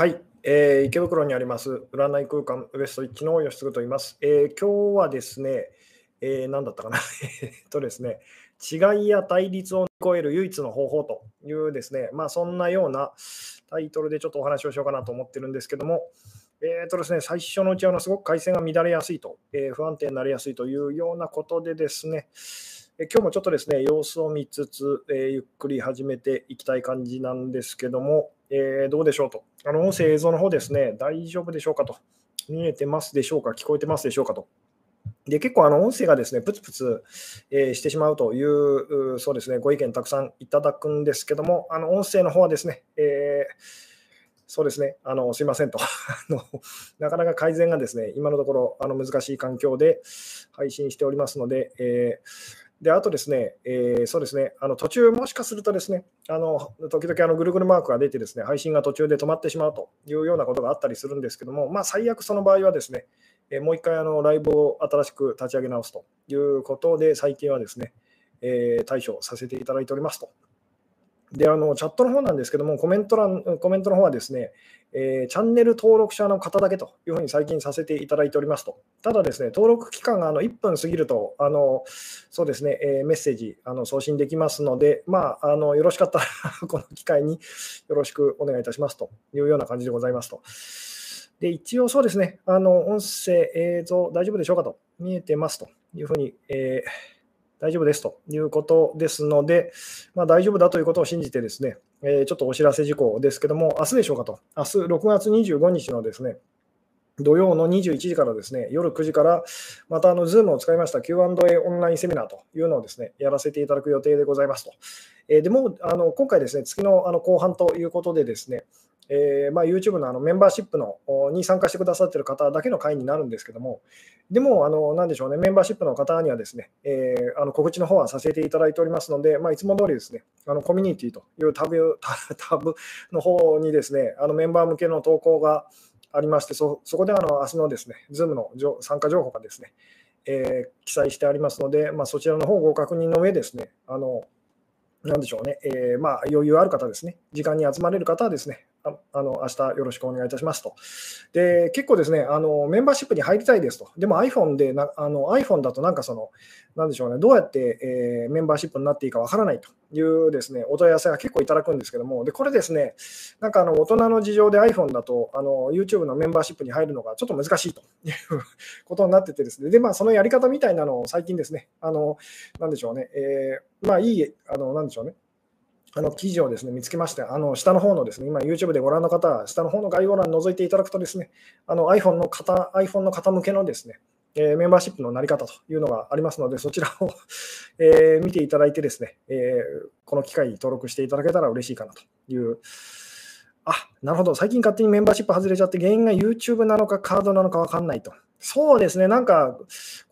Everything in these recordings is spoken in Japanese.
はい、えー、池袋にあります占い空間ウエスト1の吉嗣と言います。えー、今日はですね、えー、何だったかな とですね、違いや対立を超える唯一の方法というですね、まあそんなようなタイトルでちょっとお話をしようかなと思ってるんですけども、えーとですね、最初のうちはすごく回線が乱れやすいと、えー、不安定になりやすいというようなことでですね、え今日もちょっとですね、様子を見つつ、えー、ゆっくり始めていきたい感じなんですけども、えー、どうでしょうと。あの音声、映像の方ですね、大丈夫でしょうかと。見えてますでしょうか？聞こえてますでしょうかと。で結構あの音声がですねプツプツ、えー、してしまうというそうですねご意見たくさんいただくんですけども、あの音声の方はですね、えー、そうですね、あのすいませんと なかなか改善がですね今のところあの難しい環境で配信しておりますので、えーで、あとですね、えー、そうですね、あの途中もしかするとですね、あの時々あのぐるぐるマークが出てですね、配信が途中で止まってしまうというようなことがあったりするんですけども、まあ、最悪その場合はですね、えー、もう一回あのライブを新しく立ち上げ直すということで、最近はですね、えー、対処させていただいておりますと。で、あのチャットの方なんですけども、コメント欄コメントの方はですね、えー、チャンネル登録者の方だけというふうに最近させていただいておりますと。ただですね、登録期間があの1分過ぎると、あのそうですね、えー、メッセージあの送信できますので、まあ、あのよろしかったら この機会によろしくお願いいたしますというような感じでございますと。で、一応そうですね、あの音声、映像、大丈夫でしょうかと、見えてますというふうに、えー大丈夫ですということですので、まあ、大丈夫だということを信じてですね、えー、ちょっとお知らせ事項ですけども、明日でしょうかと、明日6月25日のですね、土曜の21時からですね、夜9時から、またあの Zoom を使いました Q&A オンラインセミナーというのをですね、やらせていただく予定でございますと。えー、でもあの今回ですね、月のあの後半ということでですね、えーまあ、YouTube のあのメンバーシップのに参加してくださっている方だけの会員になるんですけども、でも、あのなんでしょうね、メンバーシップの方にはですね、えー、あの告知の方はさせていただいておりますので、まあ、いつも通りですね、あのコミュニティというタブタブの方にですね、あのメンバー向けの投稿がありまして、そそこであの明日のですね、Zoom の参加情報がですね、えー、記載してありますので、まあ、そちらの方をご確認の上ですね、あのなんでしょうね、えー、まあ、余裕ある方ですね、時間に集まれる方はですね、ああの明日よろしくお願いいたしますと。で、結構ですね、あのメンバーシップに入りたいですと。でも iPhone でな、あの iPhone だとなんかその、なんでしょうね、どうやって、えー、メンバーシップになっていいかわからないというですね、お問い合わせが結構いただくんですけども、で、これですね、なんかあの大人の事情で iPhone だとあの YouTube のメンバーシップに入るのがちょっと難しいという ことになっててですね、で、まあそのやり方みたいなのを最近ですね、あの、なんでしょうね、えー、まあいい、あの、なんでしょうね、あの記事をですね見つけまして、あの下の方のですね、今 YouTube でご覧の方、下の方の概要欄を覗いていただくとですね、あの iPhone の方、iPhone の方向けのですね、えー、メンバーシップのなり方というのがありますので、そちらを えー、見ていただいてですね、えー、この機会に登録していただけたら嬉しいかなというあ、なるほど。最近勝手にメンバーシップ外れちゃって、原因が YouTube なのかカードなのか分かんないと。そうですね、なんか、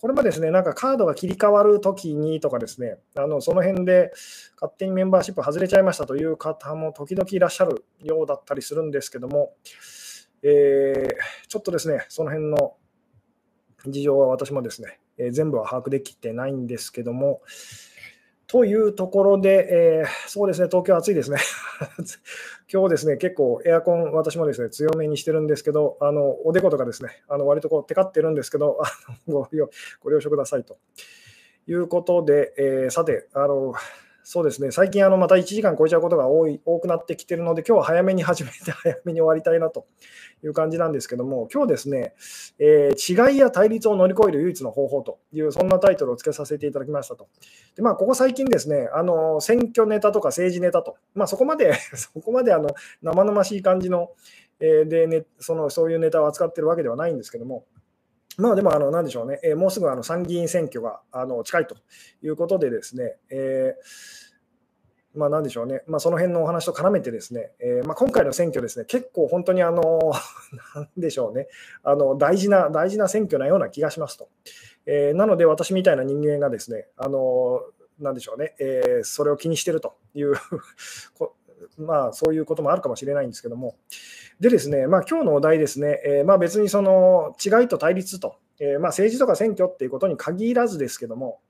これもですね、なんかカードが切り替わるときにとかですね、あのその辺で勝手にメンバーシップ外れちゃいましたという方も時々いらっしゃるようだったりするんですけども、えー、ちょっとですね、その辺の事情は私もですね、えー、全部は把握できてないんですけども、というところで、えー、そうですね、東京暑いですね。今日ですね、結構エアコン、私もですね、強めにしてるんですけど、あのおでことかですね、あの割とこうテカってるんですけど、あのごご了承くださいということで、えー、さて、あのそうですね、最近あのまた1時間超えちゃうことが多い多くなってきてるので、今日は早めに始めて、早めに終わりたいなという感じなんですけども、今日ですね、えー、違いや対立を乗り越える唯一の方法という、そんなタイトルをつけさせていただきましたと。で、まあ、ここ最近ですね、あの選挙ネタとか政治ネタと、まあ、そこまで そこまであの生々しい感じの、えー、で、ね、そのそういうネタを扱ってるわけではないんですけども、まあでも、あの、なんでしょうね、えー、もうすぐあの参議院選挙があの近いということでですね、えー、まあ、なんでしょうね、まあ、その辺のお話と絡めてですね、えー、まあ、今回の選挙ですね、結構本当にあの、なんでしょうね、あの大事な、大事な選挙なような気がしますと。えー、なので、私みたいな人間がですね、あの、なんでしょうね、えー、それを気にしてるという まあ、そういうこともあるかもしれないんですけども、でですね、まあ今日のお題ですね、えー、まあ別にその違いと対立と、えー、まあ政治とか選挙っていうことに限らずですけども、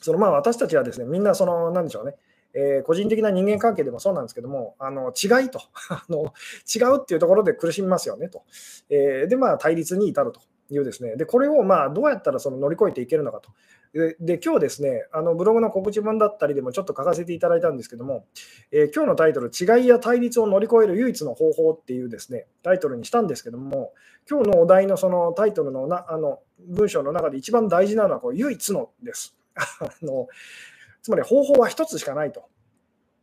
そのまあ私たちはですね、みんなその、なんでしょうね、えー、個人的な人間関係でもそうなんですけども、あの違いと あの、違うっていうところで苦しみますよねと。えー、で、まあ、対立に至るというですね、でこれをまあどうやったらその乗り越えていけるのかと。で、で今日ですね、あのブログの告知文だったりでもちょっと書かせていただいたんですけども、えー、今日のタイトル、違いや対立を乗り越える唯一の方法っていうですね、タイトルにしたんですけども、今日のお題のそのタイトルのなあの文章の中で一番大事なのはこう唯一のです。あのつまり方法は1つしかないと。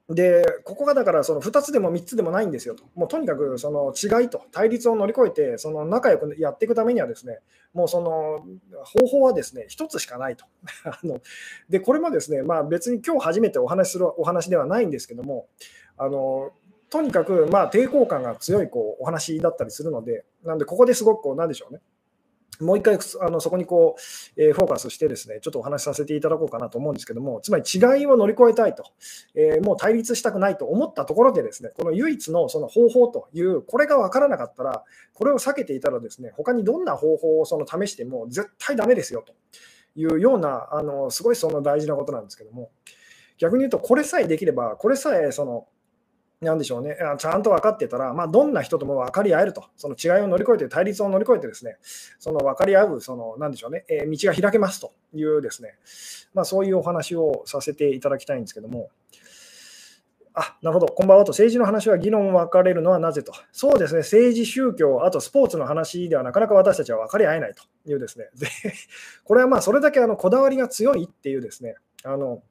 で、ここがだからその2つでも3つでもないんですよと。もうとにかくその違いと対立を乗り越えて、その仲良くやっていくためにはですね、もうその方法はですね、1つしかないと。あので、これもですね、まあ別に今日初めてお話しするお話ではないんですけども、あのとにかくまあ抵抗感が強いこうお話だったりするので、なんでここですごくこう、なんでしょうね。もう一回あのそこにこう、えー、フォーカスしてですね、ちょっとお話しさせていただこうかなと思うんですけども、つまり違いを乗り越えたいと、えー、もう対立したくないと思ったところでですね、この唯一のその方法という、これが分からなかったら、これを避けていたらですね、他にどんな方法をその試しても絶対ダメですよというような、あのすごいその大事なことなんですけども、逆に言うと、これさえできれば、これさえそのなんでしょうね、ちゃんと分かってたら、まあ、どんな人とも分かり合えると、その違いを乗り越えて、対立を乗り越えてですね、その分かり合う、その、なんでしょうね、えー、道が開けますと。いうですね、まあ、そういうお話をさせていただきたいんですけども、あ、なるほど、こんばんはと、政治の話は議論分かれるのはなぜと。そうですね、政治、宗教、あとスポーツの話ではなかなか私たちは分かり合えないというですね、でこれはまあ、それだけあのこだわりが強いっていうですね、あの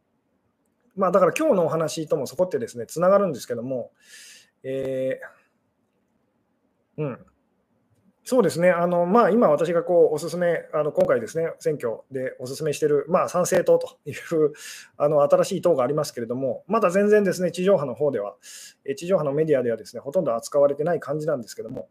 まあ、だから今日のお話ともそこってですね、つながるんですけども、えー、うん。そうですね、あのまあ、今、私がこうおすすめ、あの今回ですね、選挙でおすすめしている、まあ、参政党というあの新しい党がありますけれども、まだ全然ですね、地上波の方では、地上波のメディアではですね、ほとんど扱われてない感じなんですけども、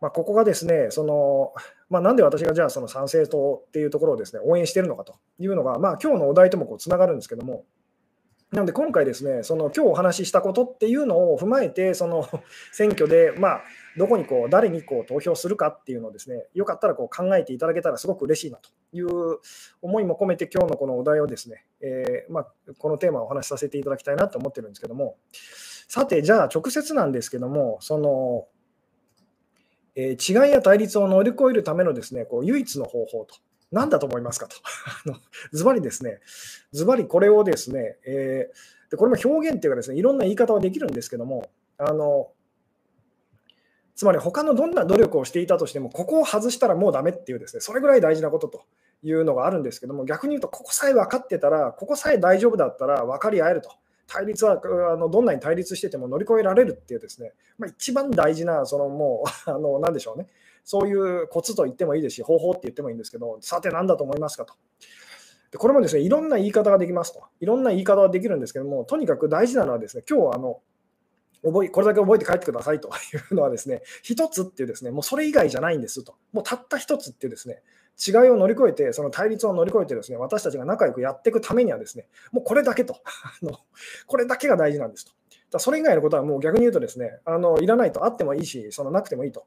まあ、ここがですね、そのまあ、なんで私がじゃあその参政党っていうところをですね応援してるのかというのが、まあ今日のお題ともつながるんですけども、なので今回ですね、その今日お話ししたことっていうのを踏まえて、その 選挙で、まあ、どこにこう誰にこう投票するかっていうのをですね、よかったらこう考えていただけたらすごく嬉しいなという思いも込めて、今日のこのお題をですね、えー、まあ、このテーマをお話しさせていただきたいなと思ってるんですけども、さて、じゃあ直接なんですけども、そのえー、違いや対立を乗り越えるためのですねこう唯一の方法と、何だと思いますかと。ズバリですね、ズバリこれをですね、えー、でこれも表現っていうかですね、いろんな言い方はできるんですけども、あのつまり他のどんな努力をしていたとしても、ここを外したらもうダメっていうですね、それぐらい大事なことというのがあるんですけども、逆に言うと、ここさえ分かってたら、ここさえ大丈夫だったら分かり合えると。対立はあのどんなに対立してても乗り越えられるっていうですね、まあ、一番大事な、そのもう、あの何でしょうね、そういうコツと言ってもいいですし、方法って言ってもいいんですけど、さて何だと思いますかと。でこれもですね、いろんな言い方ができますと。いろんな言い方はできるんですけども、とにかく大事なのはですね、今日はあの覚えこれだけ覚えて帰ってくださいというのはですね、一つっていうですね、もうそれ以外じゃないんですと。もうたった一つっていうですね、違いを乗り越えて、その対立を乗り越えてですね、私たちが仲良くやっていくためにはですね、もうこれだけと、これだけが大事なんですと。だそれ以外のことはもう逆に言うとですね、あのいらないと、あってもいいし、そのなくてもいいと。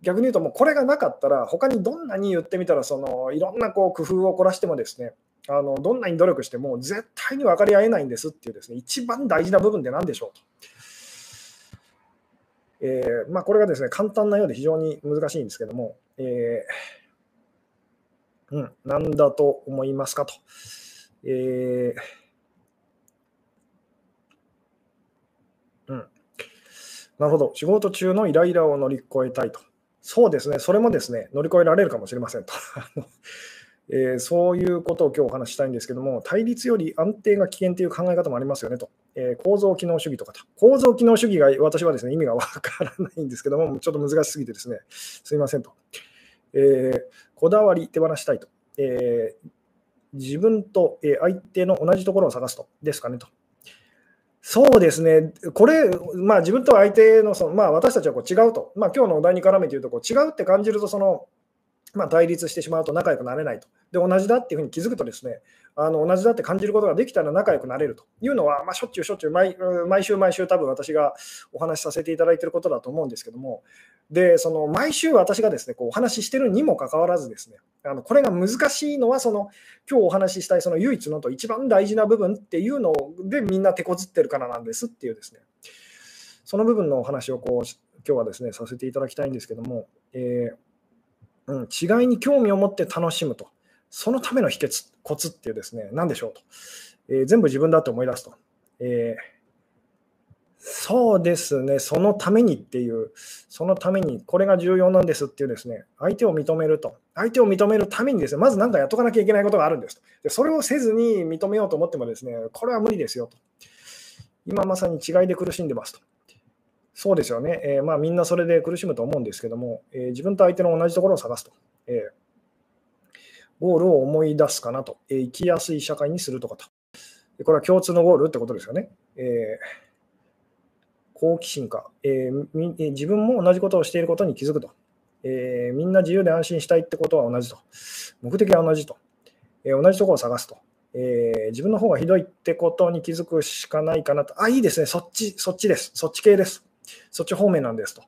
逆に言うと、もうこれがなかったら、他にどんなに言ってみたら、そのいろんなこう工夫を凝らしてもですね、あのどんなに努力しても絶対に分かり合えないんですっていうですね、一番大事な部分で何でしょうと。えーまあ、これがですね、簡単なようで非常に難しいんですけども、えーうん、なんだと思いますかと。えー、うん。なるほど。仕事中のイライラを乗り越えたいと。そうですね。それもですね、乗り越えられるかもしれませんと。えー、そういうことを今日お話ししたいんですけども、対立より安定が危険という考え方もありますよねと。えー、構造機能主義とかと。構造機能主義が私はですね、意味がわからないんですけども、ちょっと難しすぎてですね、すいませんと。えー、こだわり手放したいと。えー、自分と相手の同じところを探すと。ですかねと。そうですね、これ、まあ、自分と相手のその、まあ、私たちはこう違うと、まあ今日のお題に絡めて言うとこう、違うって感じるとその、まあ、対立してしまうと仲良くなれないと。で、同じだっていうふうに気づくとですね、あの同じだって感じることができたら仲良くなれるというのは、まあ、しょっちゅうしょっちゅう毎、毎週毎週多分私がお話しさせていただいていることだと思うんですけども、で、その毎週私がですね、こうお話ししてるにもかかわらずですね、あのこれが難しいのは、その今日お話ししたいその唯一のと一番大事な部分っていうのでみんな手こずってるからなんですっていうですね、その部分のお話をこう今日はですね、させていただきたいんですけども、えー、うん、違いに興味を持って楽しむと、そのための秘訣、コツっていうですね、何でしょうと、えー、全部自分だって思い出すと。えーそうですね、そのためにっていう、そのために、これが重要なんですっていうですね、相手を認めると、相手を認めるためにですね、まず何かやっとかなきゃいけないことがあるんですと。でそれをせずに認めようと思ってもですね、これは無理ですよと。今まさに違いで苦しんでますと。そうですよね、えー、まあ、みんなそれで苦しむと思うんですけども、えー、自分と相手の同じところを探すと。えー、ゴールを思い出すかなと、え生きやすい社会にするとかと。これは共通のゴールってことですよね。えー好奇心か、えー、自分も同じことをしていることに気づくと、えー、みんな自由で安心したいってことは同じと。目的は同じと。えー、同じところを探すと、え。自分の方がひどいってことに気づくしかないかなと。あ、いいですね。そっち、そっちです。そっち系です。そっち方面なんですと。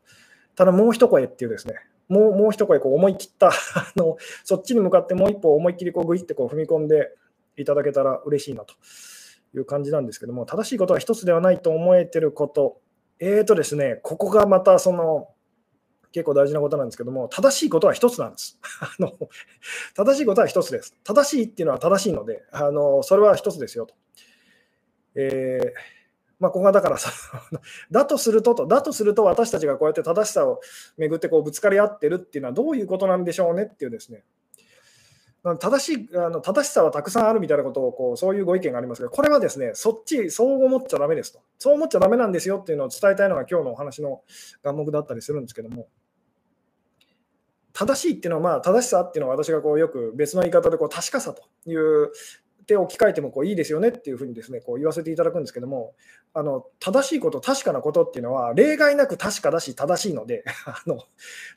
ただもう一声っていうですね、もうもう一声こう思い切った あの、そっちに向かってもう一歩思いっきりこうグイってこう踏み込んでいただけたら嬉しいなという感じなんですけども、正しいことは一つではないと思えてること、えーとですね、ここがまたその結構大事なことなんですけども、正しいことは一つなんです。あの正しいことは一つです。正しいっていうのは正しいので、あのそれは一つですよと。えーまあ、ここがだからさ、だとするとと、だとすると私たちがこうやって正しさをめぐってこうぶつかり合ってるっていうのはどういうことなんでしょうねっていうですね、正しいあの正しさはたくさんあるみたいなことをこうそういうご意見がありますが、これはですね、そっち、そう思っちゃだめですと。そう思っちゃだめなんですよっていうのを伝えたいのが今日のお話の眼目だったりするんですけども、正しいっていうのは、まあ、正しさっていうのは私がこうよく別の言い方でこう確かさという手を置き換えてもこういいですよねっていうふうにですねこう言わせていただくんですけども、あの正しいこと、確かなことっていうのは例外なく確かだし正しいので、あの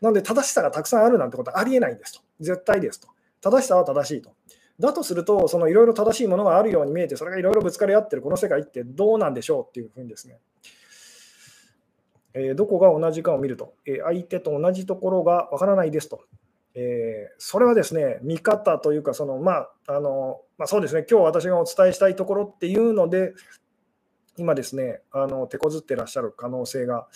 なので正しさがたくさんあるなんてことはありえないんですと。絶対ですと。正しさは正しいと。だとすると、そのいろいろ正しいものがあるように見えて、それがいろいろぶつかり合ってるこの世界ってどうなんでしょうっていうふうにですね、えー、どこが同じかを見ると、えー、相手と同じところがわからないですと。えー、それはですね、見方というか、そのまああのまあ、そうですね、今日私がお伝えしたいところっていうので、今ですね、あの手こずってらっしゃる可能性が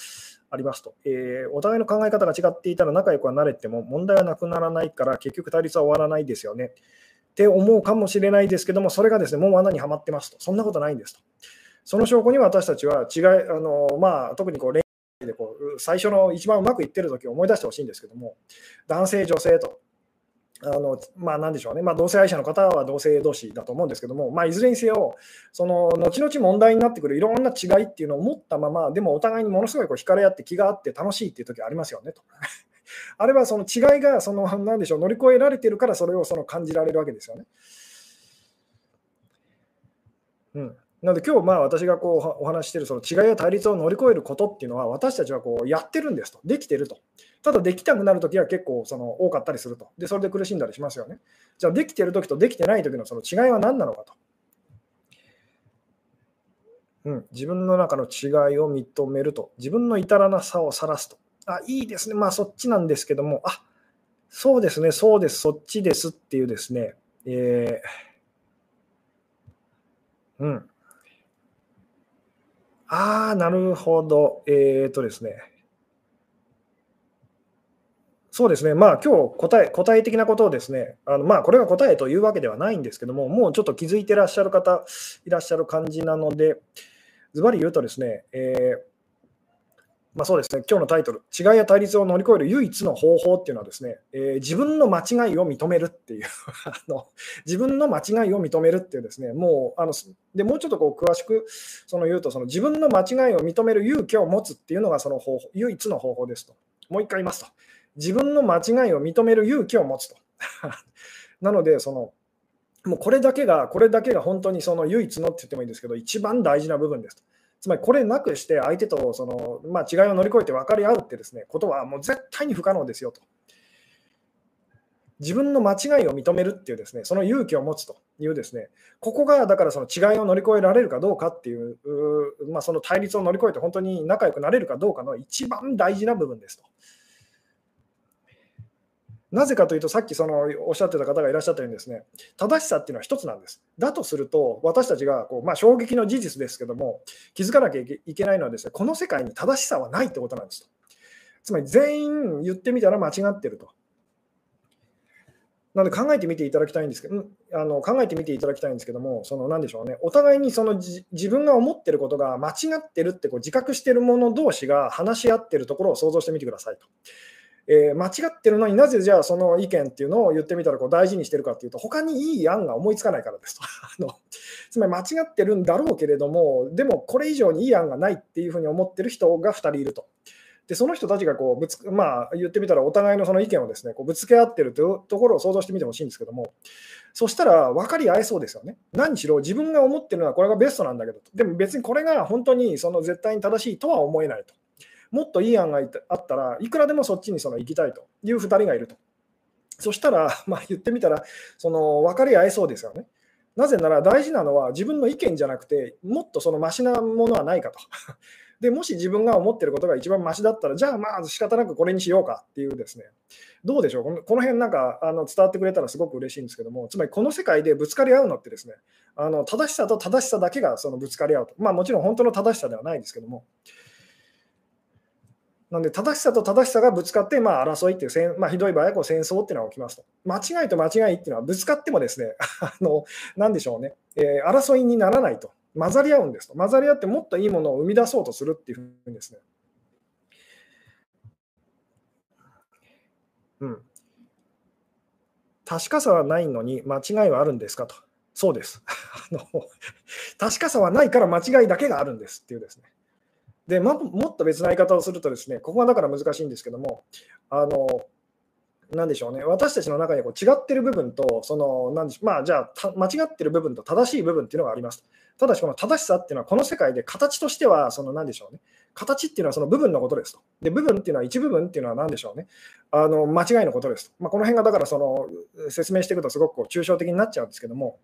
ありますと、えー、お互いの考え方が違っていたら仲良くはなれても問題はなくならないから結局対立は終わらないですよね。って思うかもしれないですけどもそれがですねもう罠にはまってますと。そんなことないんですと。その証拠に私たちは違いあの、まあ、特にこう恋愛でこう最初の一番うまくいってる時を思い出してほしいんですけども男性女性と。あのまあ、なんでしょうね、まあ、同性愛者の方は同性同士だと思うんですけども、まあ、いずれにせよ、その後々問題になってくるいろんな違いっていうのを持ったまま、でもお互いにものすごいこう惹かれ合って気があって楽しいっていう時ありますよねと。あれはその違いがその、なんでしょう、乗り越えられてるから、それをその感じられるわけですよね。うんなので今日まあ私がこうお話しているその違いや対立を乗り越えることっていうのは私たちはこうやってるんですと、できてると。ただできたくなるときは結構その多かったりすると。で、それで苦しんだりしますよね。じゃあできてるときとできてないときのその違いは何なのかと。うん、自分の中の違いを認めると。自分の至らなさを晒すと。あ、いいですね。まあそっちなんですけども、あそうですね、そうです、そっちですっていうですね、えー、うん。ああ、なるほど。えっ、とですね。そうですね、まあ今日答え答え的なことをですね、あのまあ、これが答えというわけではないんですけども、もうちょっと気づいてらっしゃる方いらっしゃる感じなので、ズバリ言うとですね、えーまあ、そうですね、今日のタイトル、違いや対立を乗り越える唯一の方法っていうのはですね、えー、自分の間違いを認めるっていう あの、自分の間違いを認めるっていうですね、もう、あのでもうちょっとこう詳しくその言うと、その自分の間違いを認める勇気を持つっていうのがその方法唯一の方法ですと。もう一回言いますと。自分の間違いを認める勇気を持つと。なので、その、もうこれだけが、これだけが本当にその唯一のって言ってもいいんですけど、一番大事な部分ですと。つまりこれなくして相手とその、まあ、違いを乗り越えて分かり合うってですねことはもう絶対に不可能ですよと。自分の間違いを認めるっていうですねその勇気を持つというですねここがだからその違いを乗り越えられるかどうかっていう、まあ、その対立を乗り越えて本当に仲良くなれるかどうかの一番大事な部分ですと。なぜかというと、さっきそのおっしゃってた方がいらっしゃったようにですね、正しさっていうのは一つなんです。だとすると、私たちがこう、まあ、衝撃の事実ですけども、気づかなきゃいけないのはですね、この世界に正しさはないってことなんですと。つまり全員言ってみたら間違ってると。なので考えてみていただきたいんですけど、あの考えてみていただきたいんですけども、その何でしょうね、お互いにその自分が思ってることが間違ってるってこう自覚してる者同士が話し合ってるところを想像してみてくださいと。えー、間違ってるのになぜじゃあその意見っていうのを言ってみたらこう大事にしてるかっていうと他にいい案が思いつかないからですと あのつまり間違ってるんだろうけれどもでもこれ以上にいい案がないっていうふうに思ってる人が2人いると。でその人たちがこうぶつ、まあ、言ってみたらお互いのその意見をですねこうぶつけ合ってるというところを想像してみてほしいんですけどもそしたら分かり合えそうですよね。何しろ自分が思ってるのはこれがベストなんだけどでも別にこれが本当にその絶対に正しいとは思えないと。もっといい案があったらいくらでもそっちにその行きたいという2人がいると。そしたら、まあ、言ってみたらその分かり合えそうですよね。なぜなら大事なのは自分の意見じゃなくてもっとそのマシなものはないかと。でもし自分が思ってることが一番マシだったら、じゃあまあ仕方なくこれにしようかっていうですね、どうでしょう、このこの辺なんかあの伝わってくれたらすごく嬉しいんですけども、つまりこの世界でぶつかり合うのってですね、あの正しさと正しさだけがそのぶつかり合うと。まあもちろん本当の正しさではないですけども、なんで正しさと正しさがぶつかって、まあ、争いっていう、まあ、ひどい場合はこう戦争っていうのが起きますと。間違いと間違いっていうのはぶつかってもですね、あのなんでしょうね、えー、争いにならないと。混ざり合うんですと。混ざり合ってもっといいものを生み出そうとするっていうふうにですね。うん。確かさはないのに間違いはあるんですかと。そうです。あの確かさはないから間違いだけがあるんですっていうですね。で、ま、もっと別な言い方をするとですね、ここがだから難しいんですけども、あの、なんでしょうね、私たちの中にこう違ってる部分と、その、なんでしょう、まあ、じゃあ、間違ってる部分と正しい部分っていうのがあります。ただし、この正しさっていうのは、この世界で形としては、その、なんでしょうね、形っていうのはその部分のことですと。で、部分っていうのは一部分っていうのは何でしょうね。あの間違いのことですと。まあ、この辺がだからその説明していくとすごくこう抽象的になっちゃうんですけども、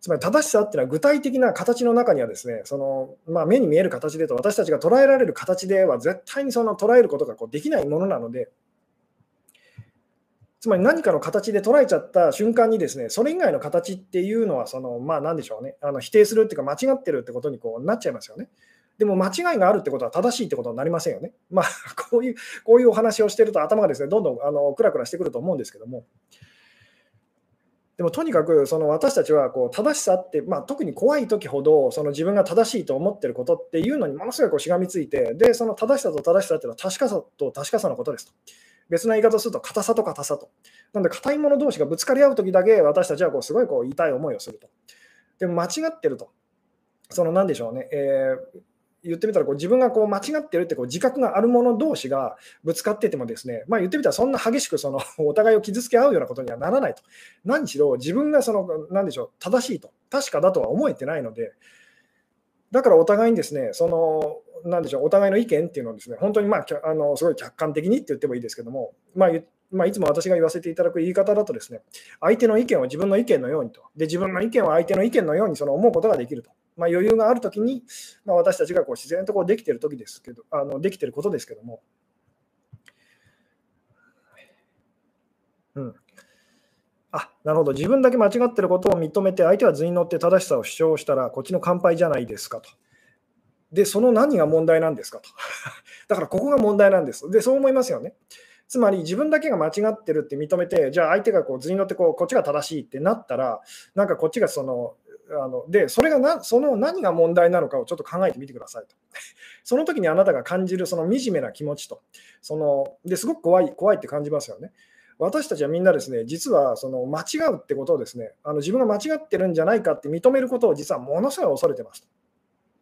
つまり正しさっていうのは具体的な形の中にはですね、そのまあ、目に見える形でと私たちが捉えられる形では絶対にその捉えることがこうできないものなので、つまり何かの形で捉えちゃった瞬間にですね、それ以外の形っていうのはその、まあ何でしょうね、あの否定するっていうか間違ってるってことにこうなっちゃいますよね。でも間違いがあるってことは正しいってことになりませんよね。まあこういうこういうお話をしてると頭がですね、どんどんあのクラクラしてくると思うんですけども。でもとにかくその私たちはこう正しさって、まあ、特に怖い時ほどその自分が正しいと思ってることっていうのにものすごいこうしがみついてでその正しさと正しさっていうのは確かさと確かさのことですと。別な言い方をすると硬さと硬さと。なので硬いもの同士がぶつかり合う時だけ私たちはこうすごいこう痛い思いをすると。でも間違ってると。その何でしょうね、えー、言ってみたらこう自分がこう間違ってるってこう自覚がある者同士がぶつかっててもですね、まあ、言ってみたらそんな激しくその お互いを傷つけ合うようなことにはならないと。何しろ自分がその何でしょう正しいと確かだとは思えてないのでだからお互いにですねその何でしょうお互いの意見っていうのをですね本当にまああのすごい客観的にって言ってもいいですけども、まあまあ、いつも私が言わせていただく言い方だとですね相手の意見を自分の意見のようにとで自分の意見を相手の意見のようにその思うことができると。まあ、余裕があるときに、まあ、私たちがこう自然とこうできているときですけど、あのできてることですけども、うん。あ、なるほど。自分だけ間違ってることを認めて、相手は図に乗って正しさを主張したら、こっちの乾杯じゃないですかと。で、その何が問題なんですかと。だからここが問題なんです。で、そう思いますよね。つまり自分だけが間違ってるって認めて、じゃあ相手がこう図に乗ってこうこっちが正しいってなったら、なんかこっちがそのあので、それがな、その何が問題なのかをちょっと考えてみてくださいと。その時にあなたが感じるその惨めな気持ちと、そのですごく怖い、怖いって感じますよね。私たちはみんなですね、実はその間違うってことをですね、あの自分が間違ってるんじゃないかって認めることを実はものすごい恐れてます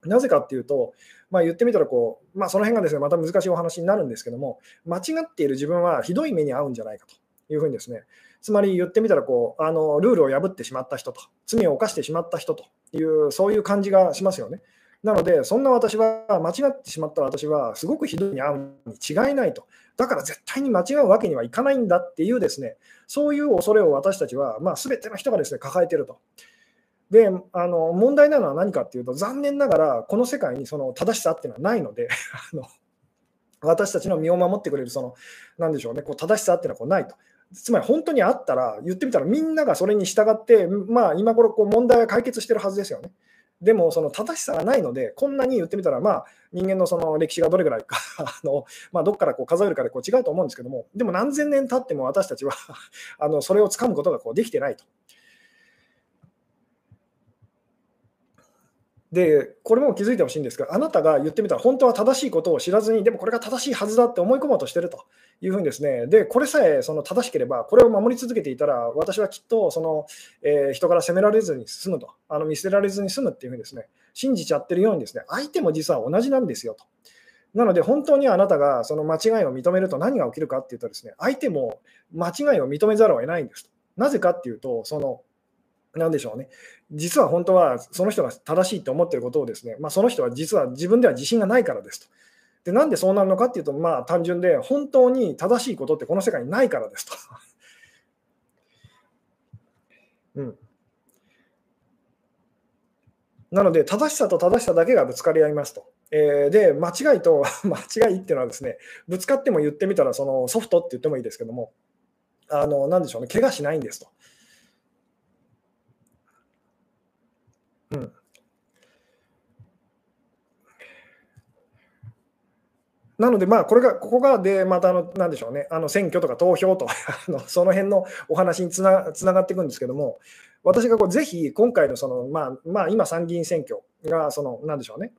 なぜかっていうと、まあ、言ってみたらこう、まあ、その辺がですねまた難しいお話になるんですけども、間違っている自分はひどい目に遭うんじゃないかというふうにですね、つまり言ってみたらこうあのルールを破ってしまった人と罪を犯してしまった人というそういう感じがしますよね。なので、そんな私は、間違ってしまった私は、すごくひどいに遭うに違いないと。だから絶対に間違うわけにはいかないんだっていうですね、そういう恐れを私たちは、まあ、全ての人がですね、抱えていると。で、あの問題なのは何かっていうと、残念ながら、この世界にその正しさっていうのはないので、あの私たちの身を守ってくれる、その、なんでしょうね、こう正しさっていうのはこうないと。つまり本当にあったら、言ってみたらみんながそれに従って、まあ、今頃こう問題は解決してるはずですよね。でも、その正しさがないので、こんなに言ってみたら、まあ、人間のその歴史がどれぐらいか あの、まあ、どっからこう数えるかでこう違うと思うんですけども、でも何千年経っても私たちはあのそれをつかむことがこうできてないと。で、これも気づいてほしいんですが、あなたが言ってみたら、本当は正しいことを知らずに、でもこれが正しいはずだって思い込もうとしてるというふうにですね、で、これさえその正しければ、これを守り続けていたら、私はきっとその、えー、人から責められずに済むと、あの見捨てられずに済むっていうふうにですね、信じちゃってるようにですね、相手も実は同じなんですよと。なので、本当にあなたがその間違いを認めると何が起きるかっていうとですね、相手も間違いを認めざるを得ないんですと。なぜかっていうと、そのなんでしょうね、実は本当はその人が正しいと思っていることをですね、まあ、その人は実は自分では自信がないからですと。でなんでそうなるのかっていうと、まあ、単純で、本当に正しいことってこの世界にないからですと。うん、なので、正しさと正しさだけがぶつかり合いますと。えー、で、間違いと 間違いっていうのはですね、ぶつかっても言ってみたら、そのソフトって言ってもいいですけども、あの、なんでしょうね、怪我しないんですと。うん。なので、まあ、これが、ここが、で、また、あの、なんでしょうね、あの、選挙とか投票と あの、その辺のお話につなつながっていくんですけども、私がこうぜひ、今回の、その、まあ、まあ、今、参議院選挙が、その、なんでしょうね、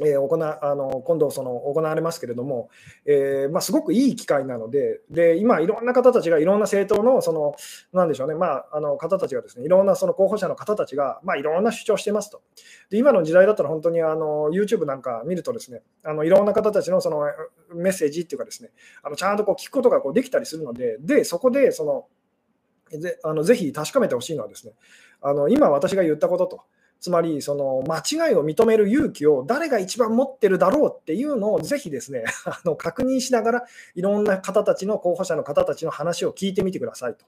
えー、行あの今度その行われますけれども、えーまあ、すごくいい機会なので、で今、いろんな方たちが、いろんな政党のそのなんでしょうね、まあ、あの方たちがですね、いろんなその候補者の方たちが、まあ、いろんな主張してますと。で今の時代だったら、本当にあの YouTube なんか見ると、ですねあのいろんな方たちのそのメッセージっていうか、ですねあのちゃんとこう聞くことがこうできたりするので、でそこでそのぜあのぜひ確かめてほしいのはですね、あの今私が言ったことと。つまりその間違いを認める勇気を誰が一番持ってるだろうっていうのをぜひですね あの確認しながらいろんな方たちの候補者の方たちの話を聞いてみてくださいと。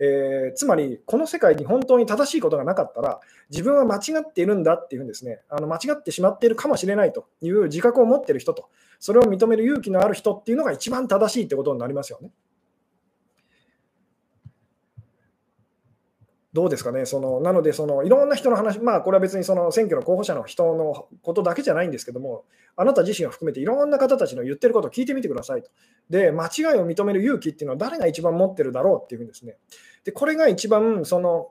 えー、つまり、この世界に本当に正しいことがなかったら、自分は間違っているんだっていうふうにですね、あの間違ってしまっているかもしれないという自覚を持っている人と、それを認める勇気のある人っていうのが一番正しいってことになりますよね。どうですかね、そのなのでその、いろんな人の話、まあ、これは別にその選挙の候補者の人のことだけじゃないんですけども、あなた自身を含めていろんな方たちの言ってることを聞いてみてくださいと。で、間違いを認める勇気っていうのは誰が一番持ってるだろうっていうふうにですね。で、これが一番、その、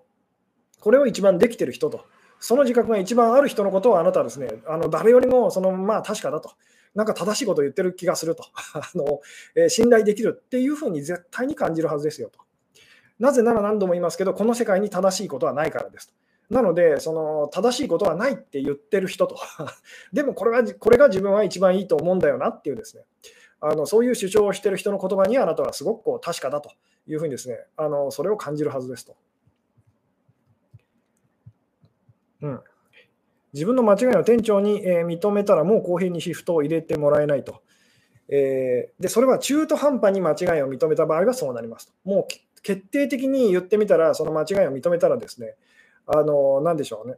これを一番できてる人と、その自覚が一番ある人のことをあなたはですね、あの誰よりもそのまあ確かだと。なんか正しいことを言ってる気がすると あの、えー、信頼できるっていうふうに絶対に感じるはずですよと。なぜなら何度も言いますけど、この世界に正しいことはないからですと。なので、その正しいことはないって言ってる人と、でもこれはこれが自分は一番いいと思うんだよなっていうですね、あのそういう主張をしてる人の言葉にあなたはすごくこう確かだというふうにですね、あのそれを感じるはずですと。うん、自分の間違いを店長に、え認めたらもう公平にシフトを入れてもらえないと。えー、でそれは中途半端に間違いを認めた場合はそうなりますと。もう決定的に言ってみたら、その間違いを認めたらですね、あの、なんでしょうね。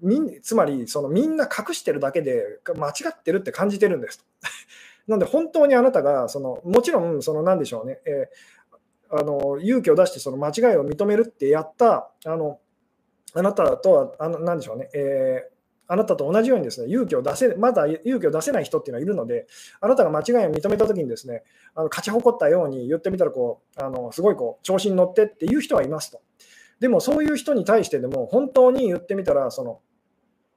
みんつまりそのみんな隠してるだけで間違ってるって感じてるんですと。なので本当にあなたがそのもちろんその何でしょうね、えー、あの勇気を出してその間違いを認めるってやったあのあなたとはあの何でしょうね、えあなたと同じようにですね、勇気を出せ、まだ勇気を出せない人っていうのはいるので、あなたが間違いを認めたときにですね、あの勝ち誇ったように言ってみたらこう、あのすごいこう調子に乗ってっていう人はいますと。でもそういう人に対してでも、本当に言ってみたら、その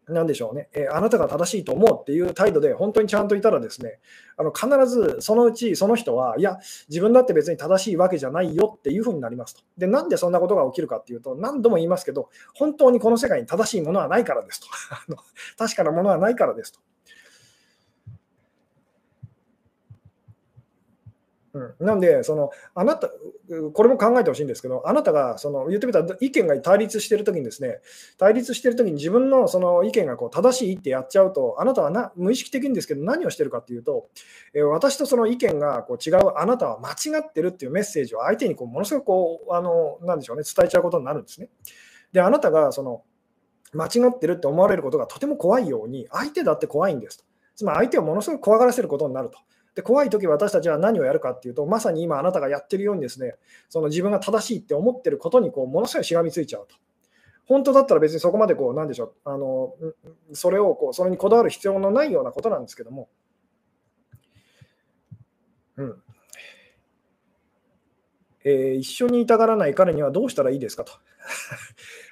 なんでしょうね、えー、あなたが正しいと思うっていう態度で本当にちゃんといたらですね、あの必ずそのうちその人は、いや、自分だって別に正しいわけじゃないよっていうふうになりますと。で、なんでそんなことが起きるかっていうと、何度も言いますけど、本当にこの世界に正しいものはないからですと。確かなものはないからですと。うん、なんで、そのあなた、これも考えてほしいんですけど、あなたがその言ってみたら意見が対立してるときにですね、対立してるときに自分のその意見がこう正しいってやっちゃうと、あなたはな無意識的にですけど何をしてるかっていうと、え私とその意見がこう違う、あなたは間違ってるっていうメッセージを相手にこうものすごくこう、あのなんでしょうね、伝えちゃうことになるんですね。で、あなたがその間違ってるって思われることがとても怖いように、相手だって怖いんですと。つまり相手をものすごく怖がらせることになると。で怖い時私たちは何をやるかっていうと、まさに今あなたがやってるようにですね、その自分が正しいって思ってることにこうものすごいしがみついちゃうと。本当だったら別にそこまでこう、なんでしょう、あのそれをこうそれにこだわる必要のないようなことなんですけども、うんえー、一緒にいたがらない彼にはどうしたらいいですかと。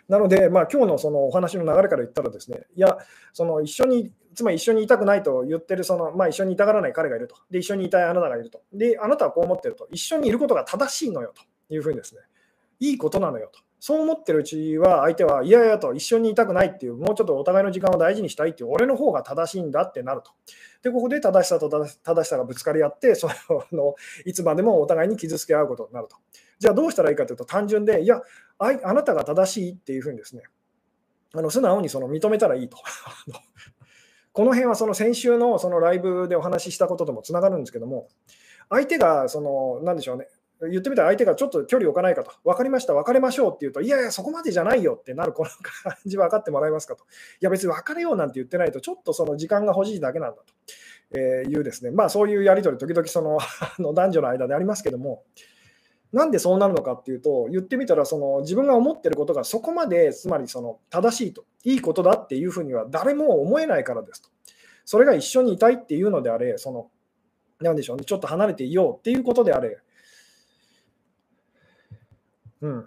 なので、まあ今日のそのお話の流れから言ったらですね、いや、その一緒に、つまり一緒にいたくないと言ってるその、まあ、一緒にいたがらない彼がいると。で、一緒にいたいあなたがいると。で、あなたはこう思ってると。一緒にいることが正しいのよというふうにですね、いいことなのよと。そう思ってるうちは相手はいやいやと一緒にいたくないっていう、もうちょっとお互いの時間を大事にしたいっていう、俺の方が正しいんだってなると。で、ここで正しさと正しさがぶつかり合って、そのいつまでもお互いに傷つけ合うことになると。じゃあどうしたらいいかというと、単純で、いや、ああなたが正しいっていうふうにですね、あの素直にその認めたらいいと。この辺はその先週のそのライブでお話ししたことともつながるんですけども、相手がその、なんでしょうね、言ってみたら相手がちょっと距離を置かないかと、分かりました、別れましょうって言うと、いやいや、そこまでじゃないよってなる、この感じ分かってもらえますかと。いや、別に別れようなんて言ってないと、ちょっとその時間が欲しいだけなんだと、えいうですね、まあそういうやり取り、時々そのの男女の間でありますけども、なんでそうなるのかっていうと、言ってみたらその自分が思ってることがそこまで、つまりその正しいと、いいことだっていうふうには誰も思えないからですと。それが一緒にいたいっていうのであれ、その、なんでしょうね、ちょっと離れていようっていうことであれ、うん。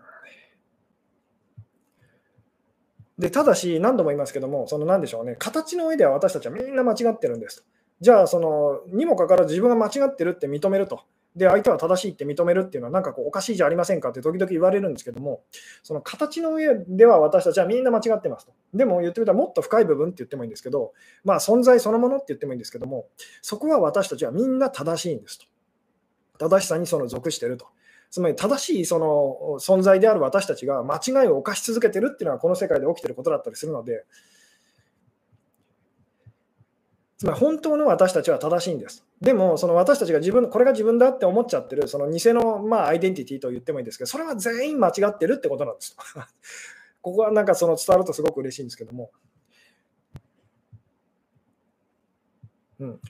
でただし、何度も言いますけども、その何でしょうね、形の上では私たちはみんな間違ってるんですと。じゃあ、そのにもかかわらず自分が間違ってるって認めると。で、相手は正しいって認めるっていうのは、なんかこうおかしいじゃありませんかって時々言われるんですけども、その形の上では私たちはみんな間違ってますと。でも言ってみたらもっと深い部分って言ってもいいんですけど、まあ存在そのものって言ってもいいんですけども、そこは私たちはみんな正しいんですと。正しさにその属してると。つまり正しいその存在である私たちが間違いを犯し続けてるっていうのはこの世界で起きてることだったりするので、つまり本当の私たちは正しいんです。でも、その私たちが自分、これが自分だって思っちゃってる、その偽の、まあ、アイデンティティと言ってもいいんですけど、それは全員間違ってるってことなんです。ここはなんかその伝わるとすごく嬉しいんですけども。うん、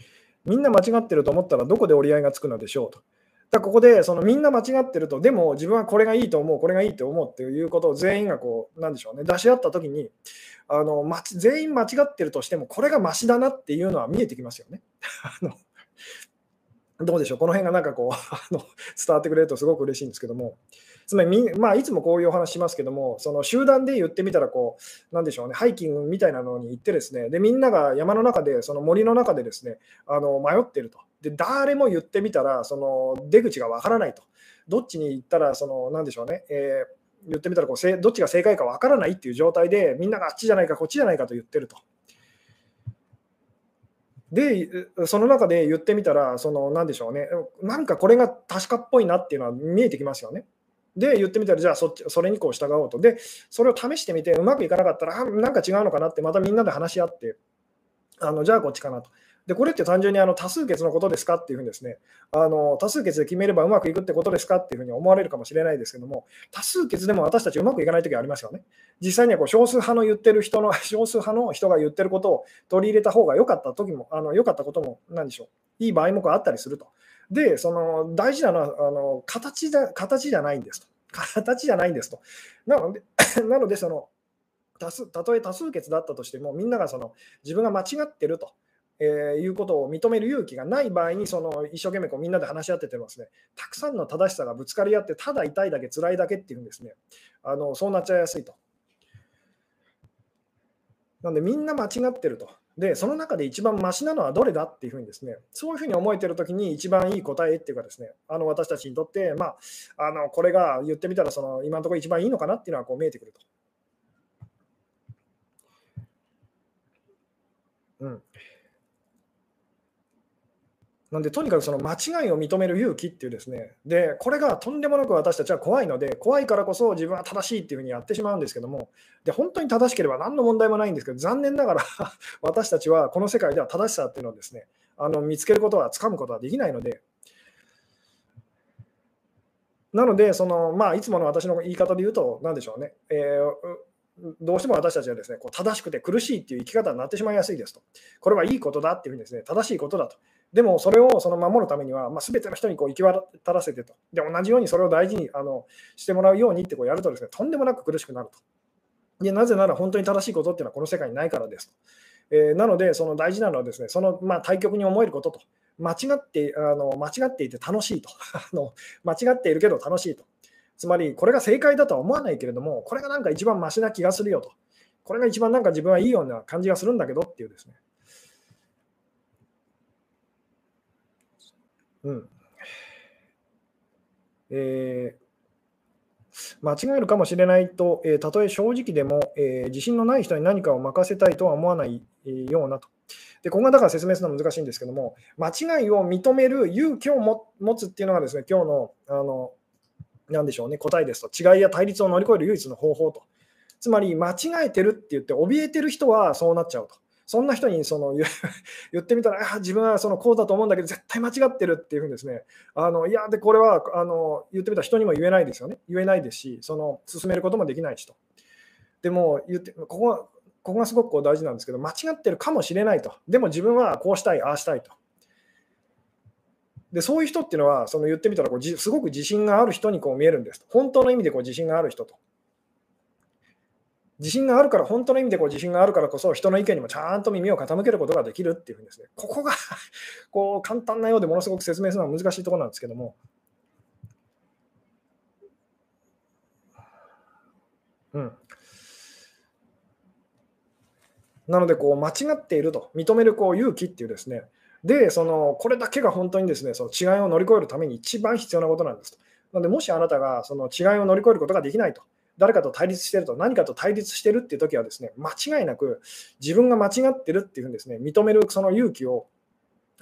みんな間違ってると思ったらどこで折り合いがつくのでしょうと。だここでそのみんな間違ってると、でも自分はこれがいいと思う、これがいいと思うっていうことを全員がこう、なんでしょうね、出し合ったときにあの、ま、全員間違ってるとしても、これがましだなっていうのは見えてきますよね。あのどうでしょう、この辺がなんかこうあの伝わってくれるとすごく嬉しいんですけども、つまりまあ、いつもこういうお話しますけども、その集団で言ってみたらこう、なんでしょうね、ハイキングみたいなのに行って、ですねでみんなが山の中で、その森の中でですねあの迷ってると。で誰も言ってみたら、その出口がわからないと。どっちに行ったら、そのなんでしょうね、えー、言ってみたらこうどっちが正解かわからないっていう状態で、みんながあっちじゃないか、こっちじゃないかと言ってると。で、その中で言ってみたら、その、なんでしょうね、なんかこれが確かっぽいなっていうのは見えてきますよね。で、言ってみたら、じゃあそっちそれにこう従おうと。で、それを試してみて、うまくいかなかったら、あなんか違うのかなって、またみんなで話し合って、あのじゃあこっちかなと。で、これって単純にあの多数決のことですかっていうふうにですね、あの多数決で決めればうまくいくってことですかっていうふうに思われるかもしれないですけども、多数決でも私たちうまくいかないときありますよね。実際にはこう少数派の言ってる人の、少数派の人が言ってることを取り入れた方が良かった時も、あの良かったことも、何でしょう、いい場合もあったりすると。で、その大事なのはあの形だ形じゃないんですと。形じゃないんですと。なので、なのでその多数たとえ多数決だったとしても、みんながその自分が間違ってると。えー、いうことを認める勇気がない場合にその一生懸命こうみんなで話し合っててますねたくさんの正しさがぶつかり合ってただ痛いだけ辛いだけっていうんですねあのそうなっちゃいやすいと。なのでみんな間違ってると。で、その中で一番マシなのはどれだっていうふうにですね、そういうふうに思えてるときに一番いい答えっていうかですね、あの私たちにとって、まあ、あのこれが言ってみたらその今のところ一番いいのかなっていうのはこう見えてくると。うん、なんで、とにかくその間違いを認める勇気っていうですね、で、これがとんでもなく私たちは怖いので、怖いからこそ自分は正しいっていうふうにやってしまうんですけども、で、本当に正しければ何の問題もないんですけど、残念ながら 私たちはこの世界では正しさっていうのをですね、あの見つけることは、つかむことはできないので、なので、そのまあ、いつもの私の言い方で言うと、なんでしょうね、えーどうしても私たちはですねこう正しくて苦しいっていう生き方になってしまいやすいですと。これはいいことだっていうふうにですね正しいことだと。でもそれをその守るためには、まあ、全ての人にこう行き渡らせてと。で、同じようにそれを大事にあのしてもらうようにってこうやるとですね、とんでもなく苦しくなると。でなぜなら本当に正しいことっていうのはこの世界にないからですと。えー、なので、その大事なのはですね、その、まあ、対極に思えることと、間違ってあの間違っていて楽しいと あの、間違っているけど楽しいと。つまり、これが正解だとは思わないけれども、これがなんか一番マシな気がするよと。これが一番なんか自分はいいような感じがするんだけどっていうですね。うん。えー間違えるかもしれないと、えー、たとえ正直でも、えー、自信のない人に何かを任せたいとは思わないようなと。で、ここがだから説明するのは難しいんですけども、間違いを認める勇気を持つっていうのがですね、今日の、あの、なでしょうね、答えですと、違いや対立を乗り越える唯一の方法と。つまり、間違えてるって言って、怯えてる人はそうなっちゃうと。そんな人にその 言ってみたら、あ自分はそのこうだと思うんだけど、絶対間違ってるっていうふうにですね、あのいや、で、これはあの言ってみたら人にも言えないですよね。言えないですし、その進めることもできないしと。でも言ってここは、ここがすごく大事なんですけど、間違ってるかもしれないと。でも自分はこうしたい、ああしたいと。でそういう人っていうのは、その言ってみたらこうすごく自信がある人にこう見えるんです。本当の意味でこう自信がある人と。自信があるから、本当の意味でこう自信があるからこそ、人の意見にもちゃんと耳を傾けることができるっていうふうにですね、ここが こう簡単なようでものすごく説明するのは難しいところなんですけども、うん。なので、こう間違っていると認めるこう勇気っていうですね、で、そのこれだけが本当にですね、その違いを乗り越えるために一番必要なことなんですと。なので、もしあなたがその違いを乗り越えることができないと。誰かと対立してると、何かと対立してるっていう時はですね、間違いなく自分が間違ってるっていうふうにですね、認めるその勇気を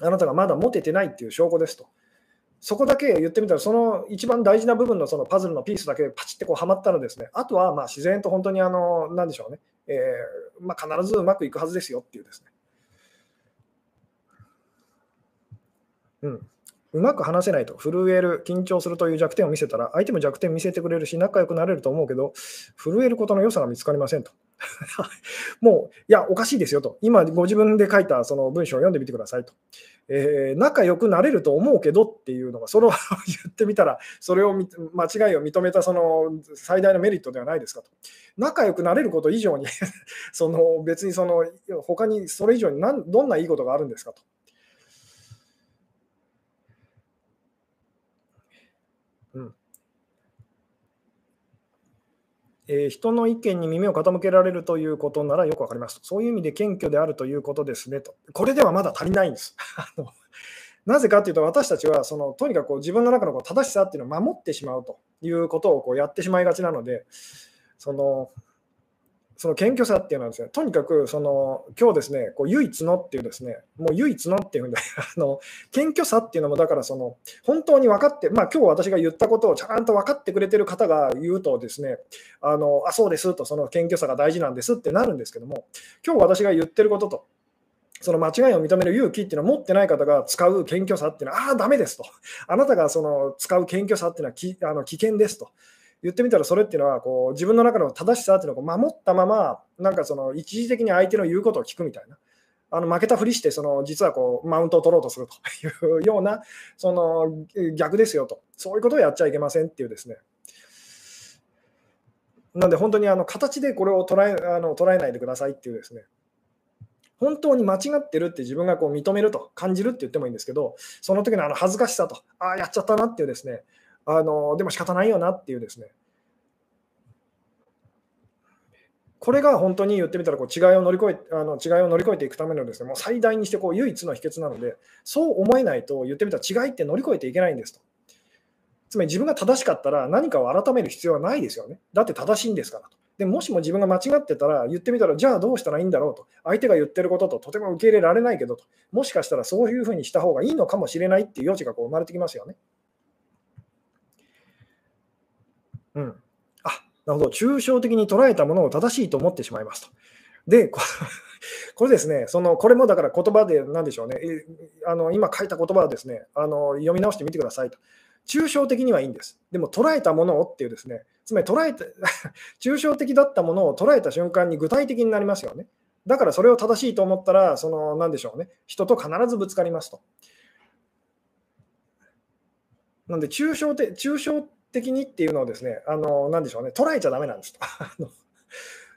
あなたがまだ持ててないっていう証拠ですと。そこだけ言ってみたら、その一番大事な部分のそのパズルのピースだけパチってこうはまったらですね、あとはまあ自然と本当にあの、なんでしょうね、えー、まあ、必ずうまくいくはずですよっていうですね。うん。うまく話せないと、震える、緊張するという弱点を見せたら、相手も弱点見せてくれるし、仲良くなれると思うけど、震えることの良さが見つかりませんと。もう、いや、おかしいですよと。今、ご自分で書いたその文章を読んでみてくださいと。えー、仲良くなれると思うけどっていうのが、それを言ってみたら、それを間違いを認めたその最大のメリットではないですかと。仲良くなれること以上に その別にその他にそれ以上に何どんないいことがあるんですかと。えー、人の意見に耳を傾けられるということならよくわかります。そういう意味で謙虚であるということですねと。これではまだ足りないんです。なぜかというと、私たちはそのとにかくこう自分の中のこう正しさっていうのを守ってしまうということをこうやってしまいがちなので、そのその謙虚さっていうのはですね、とにかくその今日ですね、こう唯一のっていうですね、もう唯一のっていうふうにあの謙虚さっていうのもだからその本当に分かって、まあ今日私が言ったことをちゃんと分かってくれてる方が言うとですね、あのあそうですとその謙虚さが大事なんですってなるんですけども、今日私が言ってることと、その間違いを認める勇気っていうのを持ってない方が使う謙虚さっていうのは、ああ、ダメですと。あなたがその使う謙虚さっていうのはきあの危険ですと。言ってみたらそれっていうのはこう自分の中の正しさっていうのを守ったままなんかその一時的に相手の言うことを聞くみたいな。あの負けたふりしてその実はこうマウントを取ろうとするというようなその逆ですよと。そういうことをやっちゃいけませんっていうですね。なんで本当にあの形でこれを捉えあの捉えないでくださいっていうですね。本当に間違ってるって自分がこう認めると感じるって言ってもいいんですけどその時のあの恥ずかしさとああやっちゃったなっていうですね。あのでも仕方ないよなっていうですねこれが本当に言ってみたらこう違いを乗り越えあの違いを乗り越えていくためのですねもう最大にしてこう唯一の秘訣なのでそう思えないと言ってみたら違いって乗り越えていけないんですと。つまり自分が正しかったら何かを改める必要はないですよね。だって正しいんですからと。でもしも自分が間違ってたら言ってみたらじゃあどうしたらいいんだろうと。相手が言ってることととても受け入れられないけどと。もしかしたらそういうふうにした方がいいのかもしれないっていう余地がこう生まれてきますよね。うん。あ、なるほど。抽象的に捉えたものを正しいと思ってしまいますと。で、こ れですね、そのこれもだから言葉でなんでしょうね、あの今書いた言葉をですねあの読み直してみてくださいと。抽象的にはいいんです。でも捉えたものをっていうですね、つまり捉えた 抽象的だったものを捉えた瞬間に具体的になりますよね。だからそれを正しいと思ったら、その何でしょうね、人と必ずぶつかりますと。なんで抽象的、抽象的にっていうのをですね、あの、なんでしょうね、捉えちゃだめなんですと。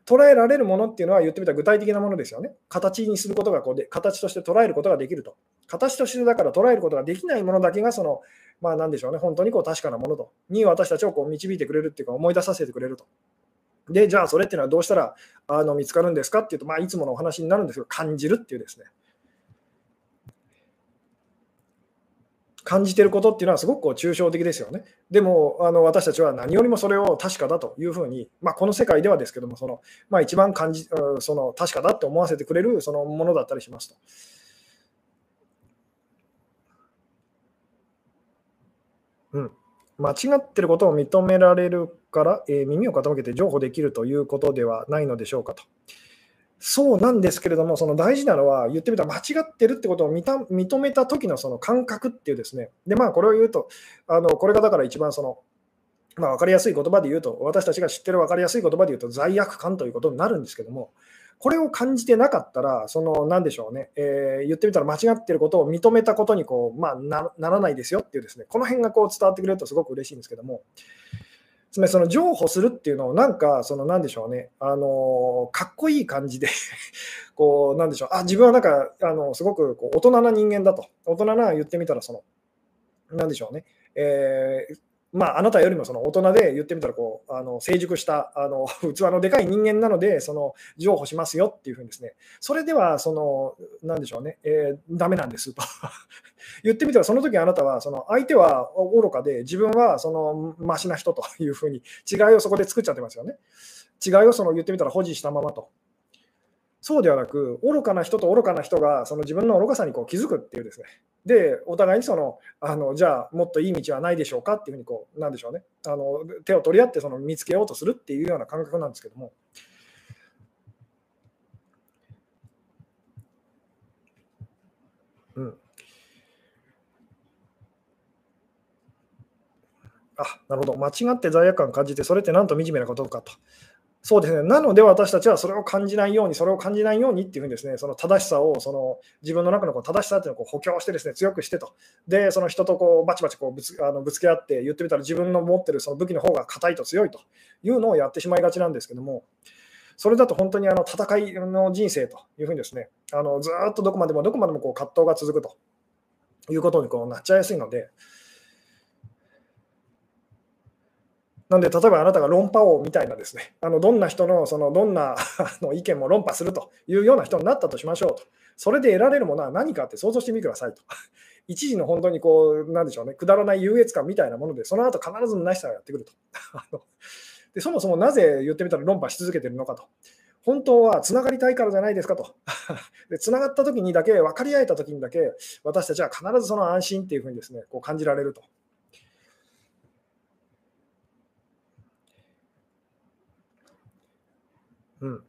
捉えられるものっていうのは言ってみたら具体的なものですよね。形にすることがこうで、形として捉えることができると。形としてだから捉えることができないものだけが、その、まあなんでしょうね、本当にこう確かなものと、に私たちをこう導いてくれるっていうか、思い出させてくれると。で、じゃあそれっていうのはどうしたらあの見つかるんですかっていうと、まあ、いつものお話になるんですけど、感じるっていうですね。感じてることっていうのはすごくこう抽象的ですよね。でもあの私たちは何よりもそれを確かだというふうに、まあ、この世界ではですけども、そのまあ、一番感じその確かだって思わせてくれるそのものだったりしますと。うん、間違ってることを認められるから、えー、耳を傾けて譲歩できるということではないのでしょうかと。そうなんですけれども、その大事なのは、言ってみたら間違ってるってことを認めた時のその感覚っていうですね、で、まあ、これを言うと、あのこれがだから一番その、まあ、分かりやすい言葉で言うと、私たちが知ってる分かりやすい言葉で言うと、罪悪感ということになるんですけども、これを感じてなかったら、その、なんでしょうね、えー、言ってみたら間違ってることを認めたことにこう、まあな、ならないですよっていうですね、この辺がこう伝わってくれるとすごく嬉しいんですけども、つまりその譲歩するっていうのをなんかそのなんでしょうね。あのかっこいい感じで こうなんでしょう。あ自分はなんかあのすごくこう大人な人間だと。大人な言ってみたらそのなんでしょうね、えー、まあ、あなたよりもその大人で言ってみたらこうあの成熟したあの 器のでかい人間なのでその譲歩しますよっていうふうにですね。それではそのなんでしょうね、えー、ダメなんですと。言ってみたらその時あなたはその相手は愚かで自分はそのマシな人というふうに違いをそこで作っちゃってますよね。違いをその言ってみたら保持したままと。そうではなく、愚かな人と愚かな人がその自分の愚かさにこう気づくっていうですね。で、お互いにその、あのじゃあ、もっといい道はないでしょうかっていうふうにこう、なんでしょうね。あの手を取り合ってその見つけようとするっていうような感覚なんですけども。うん。あ、なるほど。間違って罪悪感を感じて、それってなんと惨めなことかと。そうですね。なので私たちはそれを感じないように、それを感じないようにっていうふうにですね、その正しさを、その自分の中のこう正しさっていうのをこう補強してですね、強くしてと。で、その人とこうバチバチこうぶつあのぶつけ合って言ってみたら自分の持ってるその武器の方が硬いと強いというのをやってしまいがちなんですけども、それだと本当にあの戦いの人生というふうにですね、あのずっとどこまでもどこまでもこう葛藤が続くということにこうなっちゃいやすいので、なんで、例えばあなたが論破王みたいなですね、あのどんな人のそのどんな の意見も論破するというような人になったとしましょうと。それで得られるものは何かって想像してみてくださいと。一時の本当にこう、なんでしょうね、くだらない優越感みたいなもので、その後必ず虚しさがやってくると。でそもそもなぜ言ってみたら論破し続けてるのかと。本当はつながりたいからじゃないですかと。つながった時にだけ、分かり合えた時にだけ、私たちは必ずその安心っていうふうにですね、こう感じられると。うん。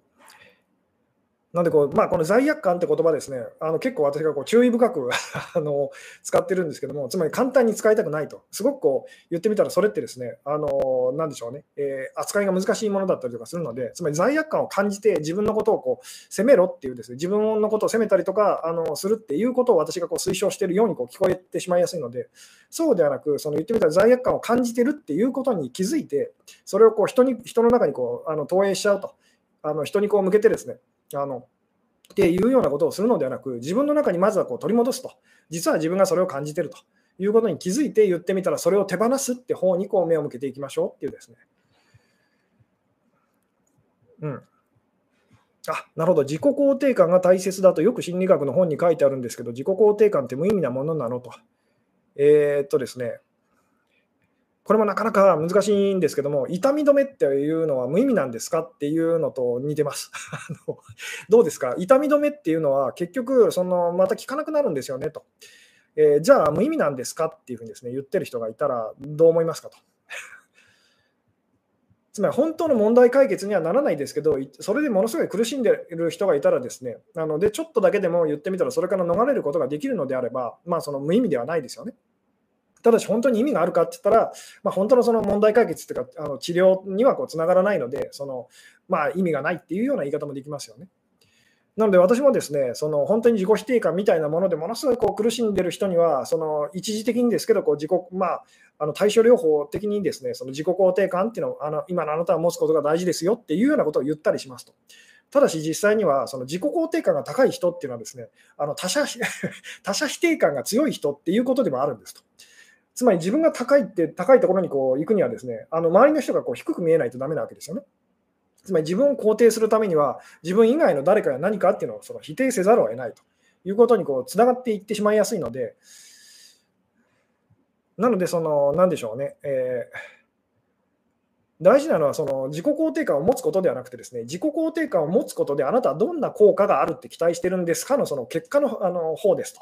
なんでこう、まあ、この罪悪感って言葉ですね、あの結構私がこう注意深く あの使ってるんですけども、つまり簡単に使いたくないと、すごくこう言ってみたら、それってですね、あのなんでしょうね、えー、扱いが難しいものだったりとかするので、つまり罪悪感を感じて、自分のことをこう責めろっていうですね、自分のことを責めたりとかあのするっていうことを私がこう推奨しているようにこう聞こえてしまいやすいので、そうではなく、その言ってみたら罪悪感を感じてるっていうことに気づいて、それをこう人に人の中にこうあの投影しちゃうと。あの人にこう向けてですね、あのっていうようなことをするのではなく、自分の中にまずはこう取り戻すと、実は自分がそれを感じてるということに気づいて言ってみたら、それを手放すって方にこう目を向けていきましょうっていうですね。うん。あなるほど、自己肯定感が大切だとよく心理学の本に書いてあるんですけど、自己肯定感って無意味なものなのと。えー、っとですね、これもなかなか難しいんですけども、痛み止めっていうのは無意味なんですかっていうのと似てます。どうですか？痛み止めっていうのは結局、そのまた効かなくなるんですよねと。えー、じゃあ無意味なんですかっていうふうにですね言ってる人がいたらどう思いますかと。つまり本当の問題解決にはならないですけど、それでものすごい苦しんでいる人がいたらですね、なのでちょっとだけでも言ってみたらそれから逃れることができるのであれば、まあその無意味ではないですよね。ただし本当に意味があるかって言ったら、まあ、本当のその問題解決っていうか、あの治療にはこうつながらないので、そのまあ、意味がないっていうような言い方もできますよね。なので私もですね、その本当に自己否定感みたいなものでものすごいこう苦しんでる人には、その一時的にですけど、こう自己まあ、あの対処療法的にですね、その自己肯定感っていうのをあの今のあなたは持つことが大事ですよっていうようなことを言ったりしますと。ただし実際にはその自己肯定感が高い人っていうのはですね、あの他者 他者否定感が強い人っていうことでもあるんですと。つまり自分が高いって高いところにこう行くにはですね、あの周りの人がこう低く見えないとダメなわけですよね。つまり自分を肯定するためには、自分以外の誰かが何かっていうのをその否定せざるを得ないということにこうつながっていってしまいやすいので、なので、その、なんでしょうね、えー、大事なのはその自己肯定感を持つことではなくてですね、自己肯定感を持つことであなたはどんな効果があるって期待してるんですかのその結果のあの方ですと。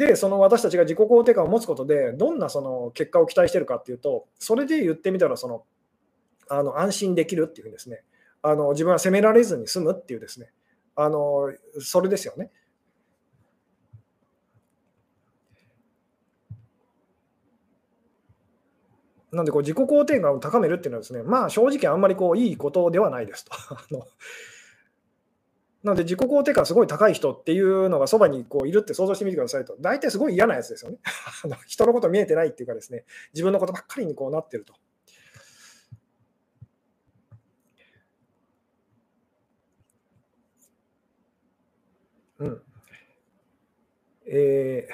で、その私たちが自己肯定感を持つことで、どんなその結果を期待してるかっていうと、それで言ってみたらその、あの安心できるっていうふうにですねあの、自分は責められずに済むっていうですね、あのそれですよね。なんでこう自己肯定感を高めるっていうのはですね、まあ正直あんまりこういいことではないですと。なので自己肯定感すごい高い人っていうのがそばにこういるって想像してみてくださいと、大体すごい嫌なやつですよね。人のこと見えてないっていうかですね、自分のことばっかりにこうなってると。うん。え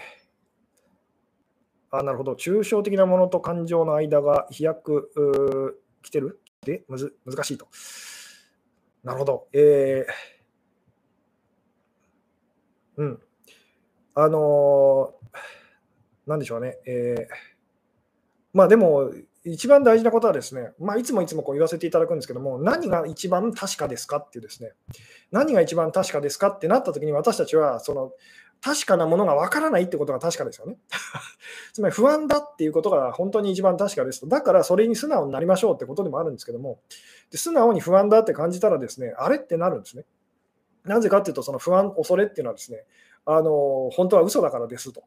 ー、あ、なるほど。抽象的なものと感情の間が飛躍来てる？でむず難しいと。なるほど。えー、うん。あのー、なんでしょうね。えー、まあでも、一番大事なことはですね、まあ、いつもいつもこう言わせていただくんですけども、何が一番確かですかっていうですね、何が一番確かですかってなったときに、私たちはその確かなものがわからないってことが確かですよね。つまり不安だっていうことが本当に一番確かですと。だからそれに素直になりましょうってことでもあるんですけども、で素直に不安だって感じたらですね、あれってなるんですね。なぜかっていうと、その不安、恐れっていうのはですね、あの本当は嘘だからですと。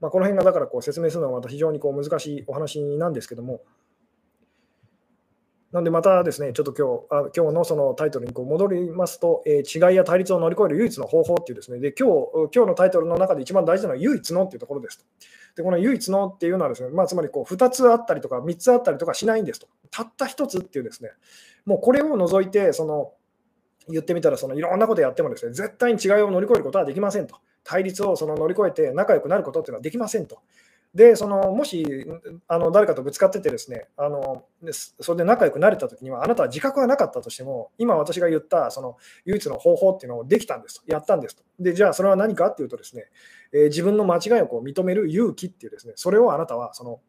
まあ、この辺がだからこう説明するのはまた非常にこう難しいお話なんですけども、なんでまたですね、ちょっと今日あ今日のそのタイトルにこう戻りますと、えー、違いや対立を乗り越える唯一の方法っていうですね、で今日今日のタイトルの中で一番大事なのは唯一のっていうところですと。で、この唯一のっていうのはですね、まあ、つまりこう2つあったりとか3つあったりとかしないんですと。たった1つっていうですね、もうこれを除いて、その言ってみたらそのいろんなことやってもですね、絶対に違いを乗り越えることはできませんと。対立をその乗り越えて仲良くなることっていうのはできませんと。で、そのもしあの誰かとぶつかっててですね、あのそれで仲良くなれたときには、あなたは自覚がなかったとしても、今私が言ったその唯一の方法っていうのをできたんですと、やったんですと。で、じゃあそれは何かっていうとですね、えー、自分の間違いをこう認める勇気っていうですね、それをあなたはその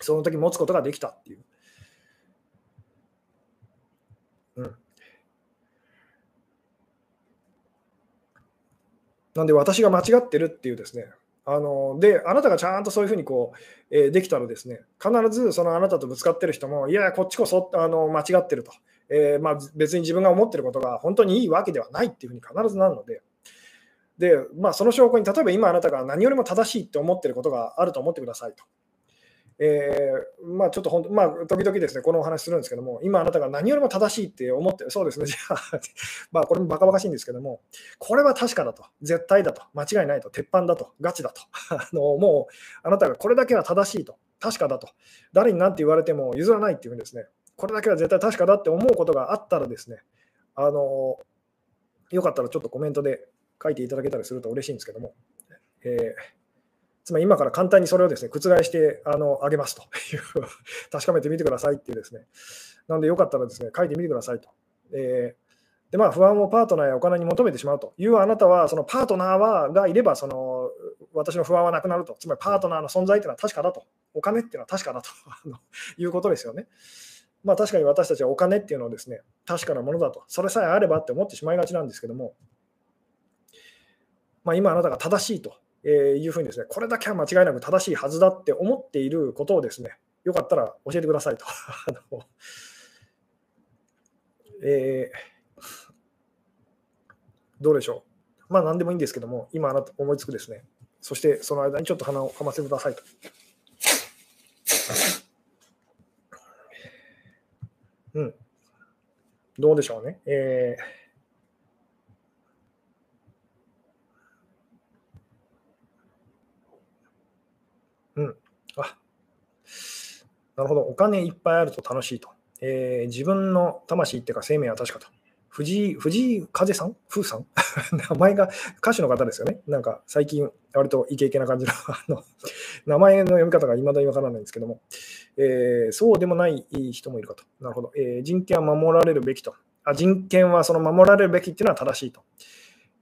その時持つことができたっていう。うんなんで私が間違ってるっていうですね、あので、あなたがちゃんとそういうふうにこう、えー、できたらですね、必ずそのあなたとぶつかってる人も、いや、こっちこそあの間違ってると、えー、まあ、別に自分が思ってることが本当にいいわけではないっていうふうに必ずなるので、でまあ、その証拠に、例えば今あなたが何よりも正しいって思ってることがあると思ってくださいと。えー、まあ、ちょっと本当、まあ、時々ですね、このお話するんですけども、今あなたが何よりも正しいって思って、そうですね、じゃあ、まあ、これもバカバカしいんですけども、これは確かだと、絶対だと、間違いないと、鉄板だと、ガチだと、あのもう、あなたがこれだけは正しいと、確かだと、誰に何て言われても譲らないっていうふうにですね、これだけは絶対確かだって思うことがあったらですね、あのよかったらちょっとコメントで書いていただけたりすると嬉しいんですけども、えーつまり今から簡単にそれをですね覆してあのあげますと。い う確かめてみてくださいっていうですね。なのでよかったらですね書いてみてくださいと。えー、でまあ、不安をパートナーやお金に求めてしまうと。いうあなたは、そのパートナーはがいればその、私の不安はなくなると、つまりパートナーの存在というのは確かだと、お金っていうのは確かだと。いうことですよね。まあ、確かに私たちはお金っていうのはですね、確かなものだと、それさえあればって思ってしまいがちなんですけども、まあ、今あなたが正しいと。えいうふうにですね、これだけは間違いなく正しいはずだって思っていることをですね、よかったら教えてくださいと。えー、どうでしょう。まあ何でもいいんですけども、今あなた思いつくですね。そしてその間にちょっと鼻をかませてくださいと。うん。どうでしょうね。えーなるほど。お金いっぱいあると楽しいと。えー、自分の魂っていうか生命は確かと。藤井、藤井風さん？風さん？名前が歌手の方ですよね。なんか最近、割とイケイケな感じの あの名前の読み方がいまだにわからないんですけども、えー、そうでもない人もいるかと。なるほど、えー、人権は守られるべきとあ。人権はその守られるべきっていうのは正しいと。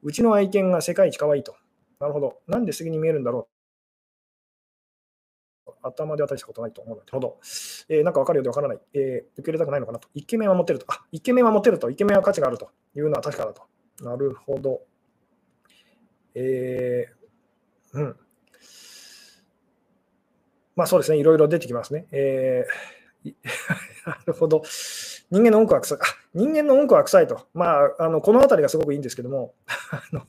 うちの愛犬が世界一可愛いと。なるほど。なんで杉に見えるんだろう頭では大したことないと思うので、ほど、えー、なんか分かるようで分からない、えー、受け入れたくないのかなと。イケメンは持てると。あ、イケメンは持てると。イケメンは価値があるというのは確かだと。なるほど。えー、うん。まあそうですね、いろいろ出てきますね。えー、なるほど。人間のうんこは臭い。あ人間のうんこは臭いと。まあ、あのこの辺りがすごくいいんですけども、あの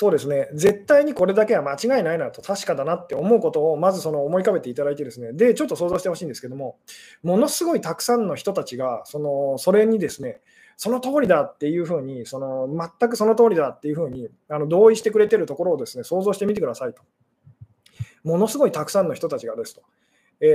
そうですね、絶対にこれだけは間違いないなと、確かだなって思うことを、まずその思い浮かべていただいて、ですねでちょっと想像してほしいんですけども、ものすごいたくさんの人たちが、そのそれにですね、その通りだっていうふうに、その全くその通りだっていうふうにあの同意してくれてるところをですね想像してみてくださいと。ものすごいたくさんの人たちがですと。え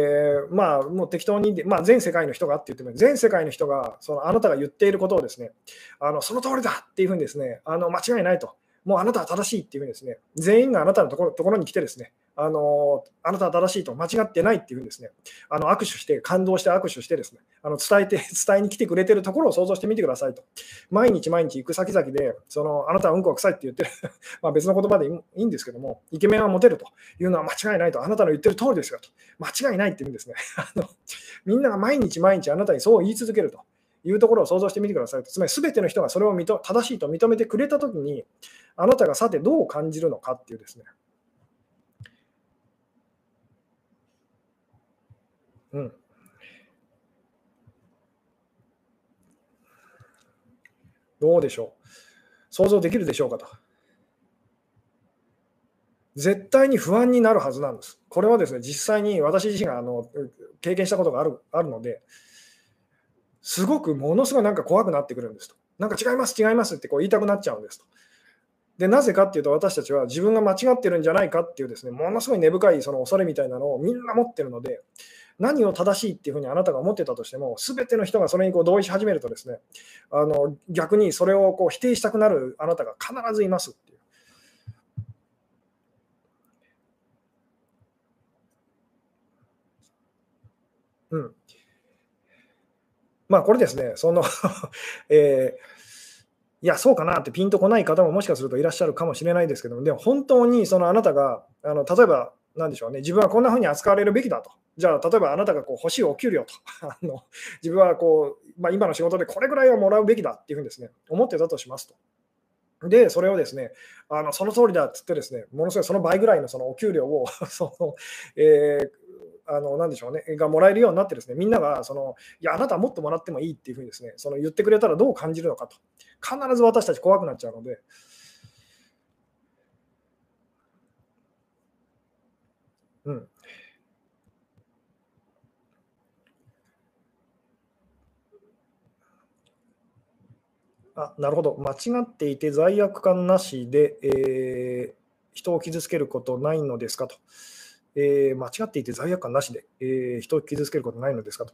ー、まあ、もう適当に、まあ、全世界の人がって言っても、全世界の人がそのあなたが言っていることをですね、あのその通りだっていうふうにですね、あの間違いないと。もうあなたは正しいっていうふうにですね、全員があなたのところところに来てですね、あのあなたは正しいと間違ってないっていうふうにですね、あの握手して、感動して握手してですね、あの伝えて、伝えに来てくれてるところを想像してみてくださいと。毎日毎日行く先々で、そのあなたはうんこが臭いって言ってる ま別の言葉でいいんですけども、イケメンはモテるというのは間違いないと、あなたの言ってる通りですよと。間違いないっていうんですね。あのみんなが毎日毎日あなたにそう言い続けると。いうところを想像してみてください。つまり全ての人がそれを正しいと認めてくれたときに、あなたがさてどう感じるのかっていうですね。うん。どうでしょう想像できるでしょうかと。絶対に不安になるはずなんです。これはですね、実際に私自身があの経験したことがあるあるので、すごくものすごいなんか怖くなってくるんですと。なんか違います、違いますってこう言いたくなっちゃうんですと。でなぜかっていうと、私たちは自分が間違ってるんじゃないかっていうですね、ものすごい根深いその恐れみたいなのをみんな持ってるので、何を正しいっていうふうにあなたが思ってたとしても、すべての人がそれにこう同意し始めるとですね、あの逆にそれをこう否定したくなるあなたが必ずいますっていう。うん。まあこれですね、その えーいや、そうかなってピンとこない方ももしかするといらっしゃるかもしれないですけども、でも本当にそのあなたが、あの例えば、なんでしょうね、自分はこんなふうに扱われるべきだと。じゃあ、例えばあなたがこう欲しいお給料と あの、自分はこう、まあ、今の仕事でこれぐらいはもらうべきだっていうふうにですね、思ってたとしますと。で、それをですね、あのその通りだっつってですね、ものすごいその倍ぐらいのそのお給料を その、えー、あのなでしょうね、がもらえるようになって、ですねみんながその、いや、あなたはもっともらってもいいっていうふうにですねその言ってくれたらどう感じるのかと、必ず私たち怖くなっちゃうので。うん、あなるほど、間違っていて罪悪感なしで、えー、人を傷つけることないのですかと。えー、間違っていて罪悪感なしで、えー、人を傷つけることないのですかと。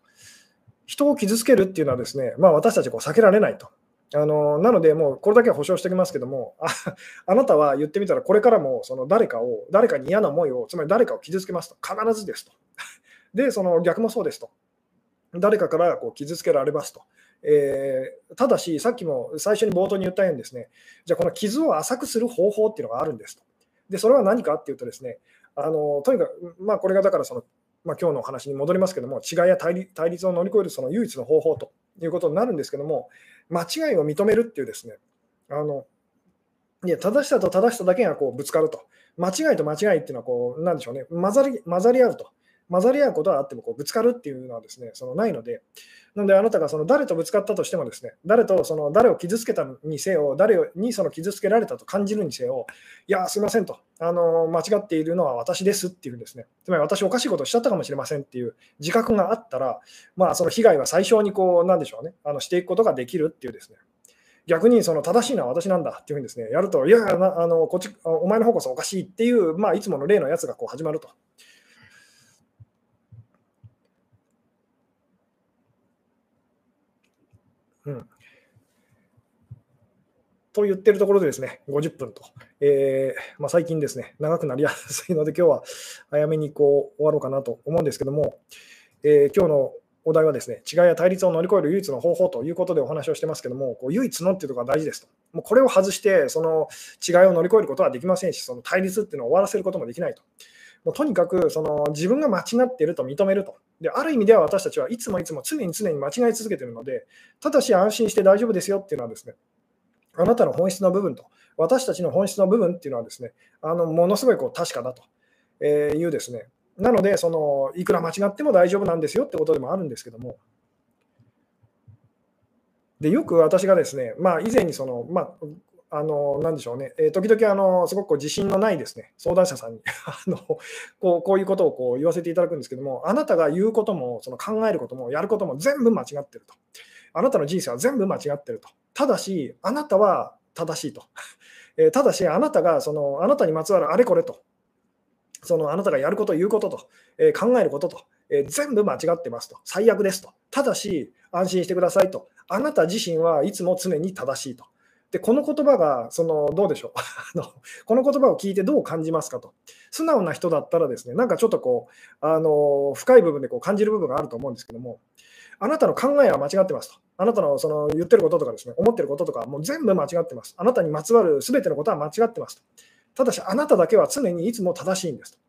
人を傷つけるっていうのはですね、まあ、私たちこう避けられないと。あのなので、もうこれだけは保証しておきますけども、あ あなたは言ってみたら、これからもその誰かを、誰かに嫌な思いを、つまり誰かを傷つけますと、必ずですと。で、その逆もそうですと。誰かからこう傷つけられますと。えー、ただし、さっきも最初に冒頭に言ったようにですね、じゃあこの傷を浅くする方法っていうのがあるんですと。で、それは何かっていうとですね、あのとにかく、まあ、これがだからその、まあ、今日のお話に戻りますけども、違いや対立を乗り越えるその唯一の方法ということになるんですけども、間違いを認めるっていうですね、あのいや正しさと正しさだけがこうぶつかると、間違いと間違いっていうのはこう、なんでしょうね、混ざり混ざり合うと。混ざり合うことはあってもこうぶつかるっていうのはですねそのないので、なのであなたがその誰とぶつかったとしてもですね、誰とその誰を傷つけたにせよ、誰にその傷つけられたと感じるにせよ、いや、すみませんと、あの間違っているのは私ですっていうんですね、つまり私おかしいことをしちゃったかもしれませんっていう自覚があったら、まあ、その被害は最小にこう、なんでしょうね、あのしていくことができるっていうですね。逆にその正しいのは私なんだっていうふうにですね、やると、いやあのこっち、お前の方こそおかしいっていう、まあ、いつもの例のやつがこう始まると。うんと言ってるところでですね、50分と、えー、まあ、最近ですね、長くなりやすいので、今日は早めにこう終わろうかなと思うんですけども、えー、今日のお題はですね、違いや対立を乗り越える唯一の方法ということでお話をしてますけども、こう唯一のっていうところが大事ですと。もうこれを外して、その違いを乗り越えることはできませんし、その対立っていうのを終わらせることもできないと。もうとにかくその自分が間違っていると認めると。である意味では私たちはいつもいつも常に常に間違い続けているので、ただし安心して大丈夫ですよっていうのはですね、あなたの本質の部分と、私たちの本質の部分っていうのはですね、あのものすごいこう確かだというですね、なのでその、いくら間違っても大丈夫なんですよってことでもあるんですけども、でよく私がですね、まあ、以前にその、まあ、あの、なんでしょうね、えー、時々あの、すごく自信のないですね、相談者さんに あのこうこういうことをこう言わせていただくんですけども、あなたが言うことも、その考えることも、やることも全部間違ってると。あなたの人生は全部間違ってると。ただし、あなたは正しいと。えー、ただし、あなたがその、あなたにまつわるあれこれと、そのあなたがやること、言うことと、えー、考えることと、え全部間違ってますと。最悪ですと。ただし、安心してくださいと。あなた自身はいつも常に正しいと。で、この言葉が、その、どうでしょう？この言葉を聞いてどう感じますかと。素直な人だったらですね、なんかちょっとこう、あの、深い部分でこう感じる部分があると思うんですけども、あなたの考えは間違ってますと。あなたのその言ってることとかですね、思ってることとか、もう全部間違ってます。あなたにまつわる全てのことは間違ってますと。ただし、あなただけは常にいつも正しいんですと。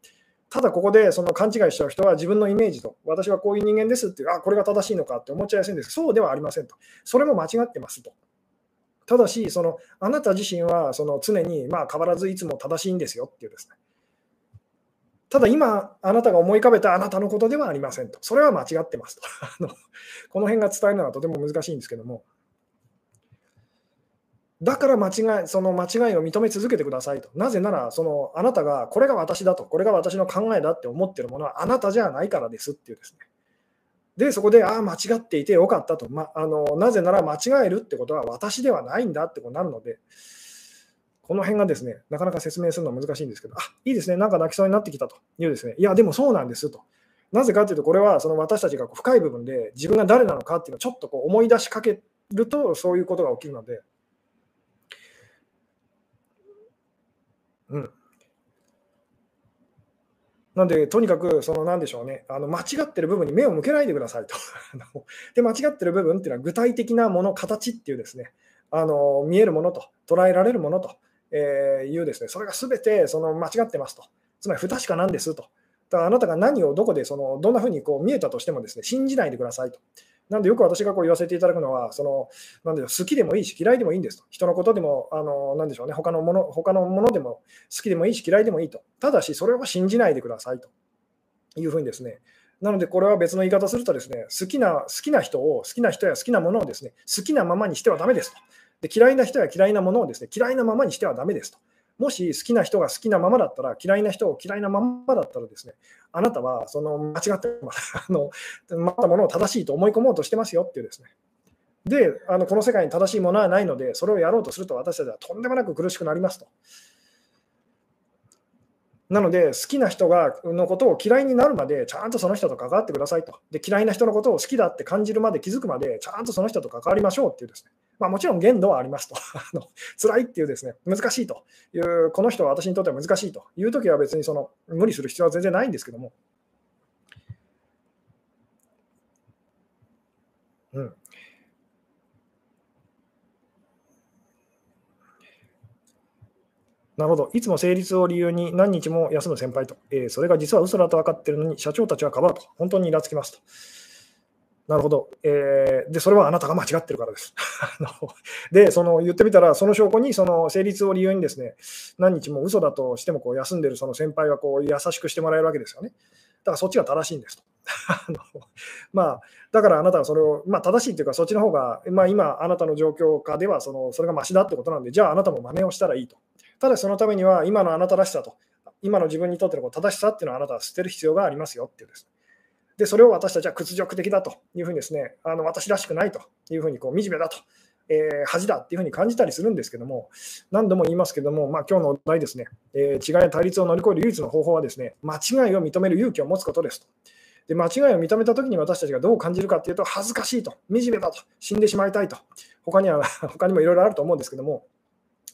ただここでその勘違いしちゃう人は自分のイメージと、私はこういう人間ですっていう、あ、これが正しいのかって思っちゃいやすいんですそうではありませんと。それも間違ってますと。ただし、そのあなた自身はその常にまあ変わらずいつも正しいんですよっていうですね。ただ今、あなたが思い浮かべたあなたのことではありませんと。それは間違ってますと。この辺が伝えるのはとても難しいんですけども。だから間違い、その間違いを認め続けてくださいと。なぜなら、そのあなたがこれが私だと、これが私の考えだって思ってるものはあなたじゃないからですっていうですね。で、そこで、ああ、間違っていてよかったと、ま、あの。なぜなら間違えるってことは私ではないんだってことになるので、この辺がですね、なかなか説明するのは難しいんですけど、あいいですね、なんか泣きそうになってきたというですね、いや、でもそうなんですと。なぜかというと、これはその私たちが深い部分で自分が誰なのかっていうのをちょっとこう思い出しかけると、そういうことが起きるので、うん。なんで、とにかく、その、なんでしょうね、あの間違ってる部分に目を向けないでくださいと。で、間違ってる部分っていうのは、具体的なもの、形っていうですね、あの見えるものと、捉えられるものと、えいうですね、それが全てその間違ってますと。つまり、不確かなんですと。だからあなたが何をどこでそのどんなふうにこう見えたとしてもですね信じないでくださいと。なんでよく私がこう言わせていただくのは、そのなんで好きでもいいし嫌いでもいいんですと。人のことでも、あのなんでしょうね、他のもの他のものでも好きでもいいし嫌いでもいいと。ただし、それを信じないでくださいというふうにですね。なので、これは別の言い方するとですね、好きな好きな人を、好きな人や好きなものをですね、好きなままにしてはだめですと。で嫌いな人や嫌いなものをですね、嫌いなままにしてはだめですと。もし好きな人が好きなままだったら、嫌いな人を嫌いなままだったらですね、あなたはその間違ってま。あのまたものを正しいと思い込もうとしてますよっていうですね。で、あのこの世界に正しいものはないので、それをやろうとすると私たちはとんでもなく苦しくなりますと。なので、好きな人がのことを嫌いになるまで、ちゃんとその人と関わってくださいと。で、嫌いな人のことを好きだって感じるまで気づくまで、ちゃんとその人と関わりましょうっていうですね。まあ、もちろん限度はありますと。あの辛いっていうですね、難しいという、この人は私にとっては難しいというときは別にその無理する必要は全然ないんですけども。うん。なるほど。いつも成立を理由に何日も休む先輩と。えー、それが実は嘘だと分かっているのに、社長たちはかばうと。本当にイラつきますと。なるほど。えー、で、それはあなたが間違ってるからです。で、その言ってみたら、その証拠に、その成立を理由にですね、何日も嘘だとしてもこう休んでるその先輩がこう優しくしてもらえるわけですよね。だからそっちが正しいんですと。まあ、だからあなたはそれを、まあ、正しいというか、そっちの方が、まあ、今、あなたの状況下ではそのそれがましだってことなんで、じゃああなたも真似をしたらいいと。ただそのためには、今のあなたらしさと、今の自分にとっての正しさっていうのはあなたは捨てる必要がありますよっていうです。で、それを私たちは屈辱的だというふうにですね、あの私らしくないというふうにこう惨めだと、えー、恥だっていうふうに感じたりするんですけども、何度も言いますけども、まあ、今日のお題ですね、えー、違いや対立を乗り越える唯一の方法はですね、間違いを認める勇気を持つことですと。で間違いを認めたときに私たちがどう感じるかというと、恥ずかしいと、惨めだと、死んでしまいたいと、他には 他にもいろいろあると思うんですけども、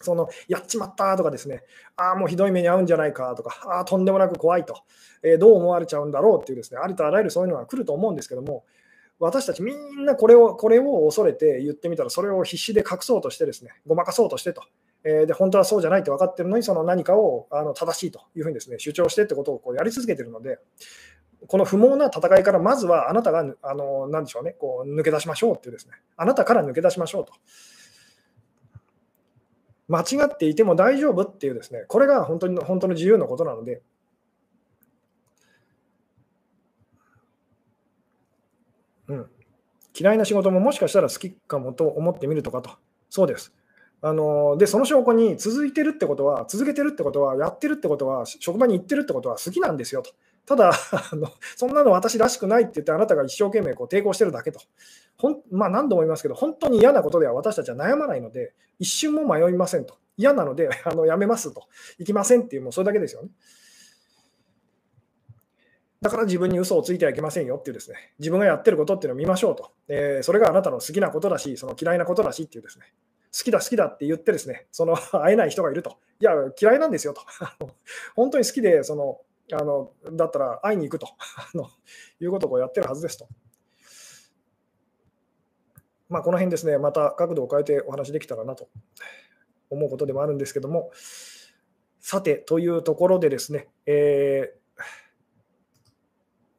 そのやっちまったとかですね、ああ、もうひどい目に遭うんじゃないかとか、ああ、とんでもなく怖いと、えー、どう思われちゃうんだろうっていうですね、ありとあらゆるそういうのが来ると思うんですけども、私たちみんなこれをこれを恐れて言ってみたら、それを必死で隠そうとしてですね、ごまかそうとしてと、えー、で本当はそうじゃないって分かってるのに、その何かをあの正しいというふうにですね主張してってことをこうやり続けてるので、この不毛な戦いからまずはあなたがあの何でしょうねこう抜け出しましょうっていうですね、あなたから抜け出しましょうと。間違っていても大丈夫っていうですね、これが本当に本当の自由のことなので、うん、嫌いな仕事ももしかしたら好きかもと思ってみるとかと、そうです。あので、その証拠に続いてるってことは、続けてるってことは、やってるってことは、職場に行ってるってことは好きなんですよと。ただあの、そんなの私らしくないって言って、あなたが一生懸命こう抵抗してるだけと。ほんまあ、何度も言いますけど、本当に嫌なことでは私たちは悩まないので、一瞬も迷いませんと。嫌なので あのやめますと。行きませんっていう、もうそれだけですよね。だから自分に嘘をついてはいけませんよっていうですね、自分がやってることっていうのを見ましょうと。えー、それがあなたの好きなことだし、その嫌いなことだしっていうですね、好きだ好きだって言ってですね、その会えない人がいると。いや、嫌いなんですよと。本当に好きで、その、あのだったら会いに行くと いうことをやってるはずですと。まあ、この辺ですね、また角度を変えてお話できたらなと思うことでもあるんですけども、さて、というところでですね、えー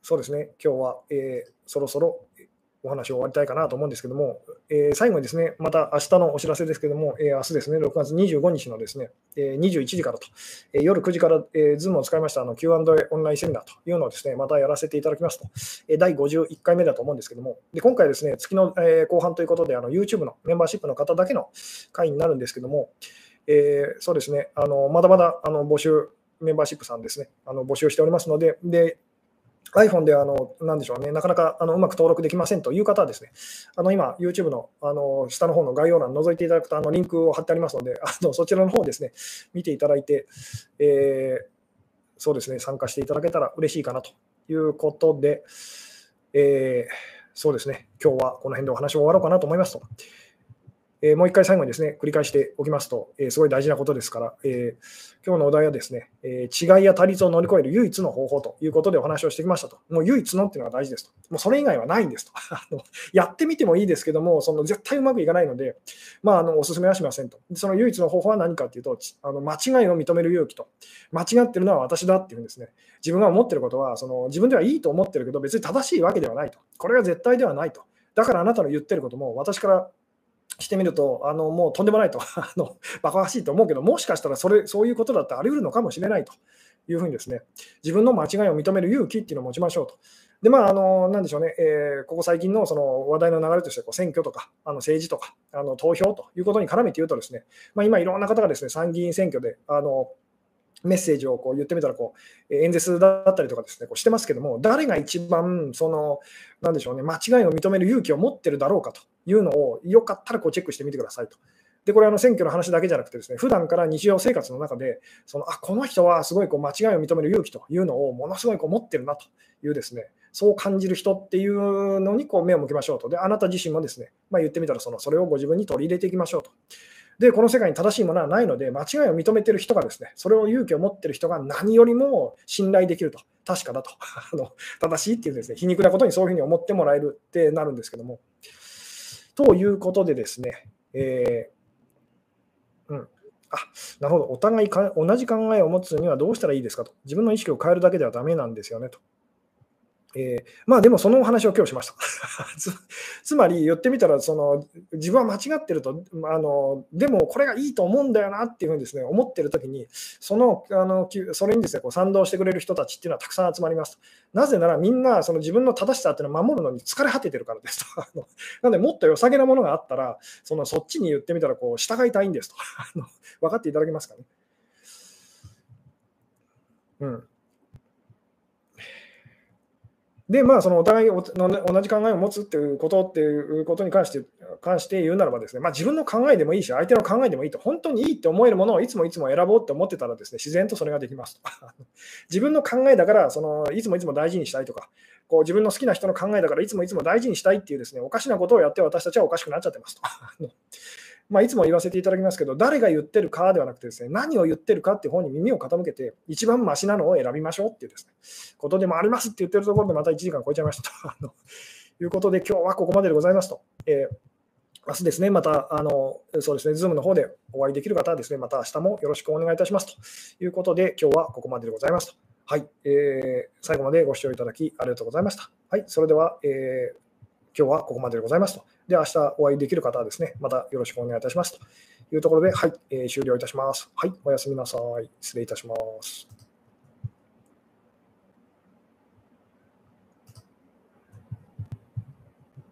そうですね、今日は、えー、そろそろお話を終わりたいかなと思うんですけども、えー、最後にですね、また明日のお知らせですけども、えー、明日ですね、6月25日のですね、えー、21時からと、えー、夜9時から、えー、Zoom を使いましたあの Q&A オンラインセミナーというのをですね、またやらせていただきますと、えー、第51回目だと思うんですけども、で今回ですね、月の、えー、後半ということで、あの YouTube のメンバーシップの方だけの会になるんですけども、えー、そうですね、あのまだまだあの募集、メンバーシップさんですね、あの募集しておりますので、で iPhone であの、なんでしょうね、なかなかあのうまく登録できませんという方はですね、あの今、YouTube のあの下の方の概要欄覗いていただくと、あのリンクを貼ってありますので、あのそちらの方ですね、見ていただいて、えー、そうですね、参加していただけたら嬉しいかなということで、えー、そうですね、今日はこの辺でお話を終わろうかなと思いますと。え、もう一回最後にですね、繰り返しておきますと、え、すごい大事なことですから、えー、今日のお題はですね、え違いや対立を乗り越える唯一の方法ということでお話をしてきましたと。もう唯一のっていうのが大事ですと。もうそれ以外はないんですと。やってみてもいいですけども、その絶対うまくいかないので、まあ、あのお勧めはしませんと。その唯一の方法は何かというと、あの間違いを認める勇気と、間違ってるのは私だっていうんですね、自分が思ってることはその、自分ではいいと思ってるけど、別に正しいわけではないと。これが絶対ではないと。だからあなたの言ってることも私からしてみると、あのもうとんでもないと、あのバカらしいと思うけど、もしかしたらそれそういうことだってあり得るのかもしれないというふうにですね、自分の間違いを認める勇気っていうのを持ちましょうと。で、まあ、あの、なんでしょうね、えー、ここ最近のその話題の流れとして、こう選挙とか、あの政治とか、あの投票ということに絡めて言うとですね、まあ、今いろんな方がですね、参議院選挙で、あの、メッセージをこう言ってみたらこう、演説だったりとかですね、こうしてますけども、誰が一番、その、なんでしょうね、間違いを認める勇気を持ってるだろうかというのを、よかったらこうチェックしてみてくださいと。で、これあの選挙の話だけじゃなくてですね、普段から日常生活の中で、そのあこの人はすごいこう間違いを認める勇気というのをものすごいこう持ってるなというですね、そう感じる人っていうのにこう目を向けましょうと。で、あなた自身もですね、まあ、言ってみたらそのそれをご自分に取り入れていきましょうと。で、この世界に正しいものはないので、間違いを認めてる人がですね、それを勇気を持ってる人が何よりも信頼できると、確かだと、あの正しいっていうですね、皮肉なことにそういうふうに思ってもらえるってなるんですけども。ということでですね、えー、うん。あなるほど、お互いか同じ考えを持つにはどうしたらいいですかと。自分の意識を変えるだけではダメなんですよねと。えー、まあでもそのお話を今日しました つ。まり言ってみたらその自分は間違ってるとあのでもこれがいいと思うんだよなっていうふうにです、ね、思ってる時にそのあのそれにです、ね、こう賛同してくれる人たちっていうのはたくさん集まります。なぜならみんなその自分の正しさっていうのを守るのに疲れ果ててるからですと。なのでもっと良さげなものがあったらそのそっちに言ってみたらこう従いたいんですと。分かっていただけますかね。うんで、まあ、そのお互い同じ考えを持つっていうことっていうことに関して関して言うならばですね、まあ、自分の考えでもいいし、相手の考えでもいいと、本当にいいって思えるものをいつもいつも選ぼうって思ってたらですね、自然とそれができますと。自分の考えだからその、いつもいつも大事にしたいとか、こう自分の好きな人の考えだからいつもいつも大事にしたいっていうですね、おかしなことをやって私たちはおかしくなっちゃってますと。まあ、いつも言わせていただきますけど、誰が言ってるかではなくてですね、何を言ってるかっていう方に耳を傾けて、一番マシなのを選びましょうっていうですね、ことでもありますって言ってるところでまた1時間超えちゃいました と。いうことで、今日はここまででございますと。えー明日ですね、また、あの、そうですね、ズームの方でお会いできる方はですね、また明日もよろしくお願いいたしますということで、今日はここまででございますと。はい、えー、最後までご視聴いただきありがとうございました。はい、それでは、えー、今日はここまででございますと。で、明日お会いできる方はですね、またよろしくお願いいたしますというところで、はい、えー、終了いたします。はい、おやすみなさい。失礼いたします。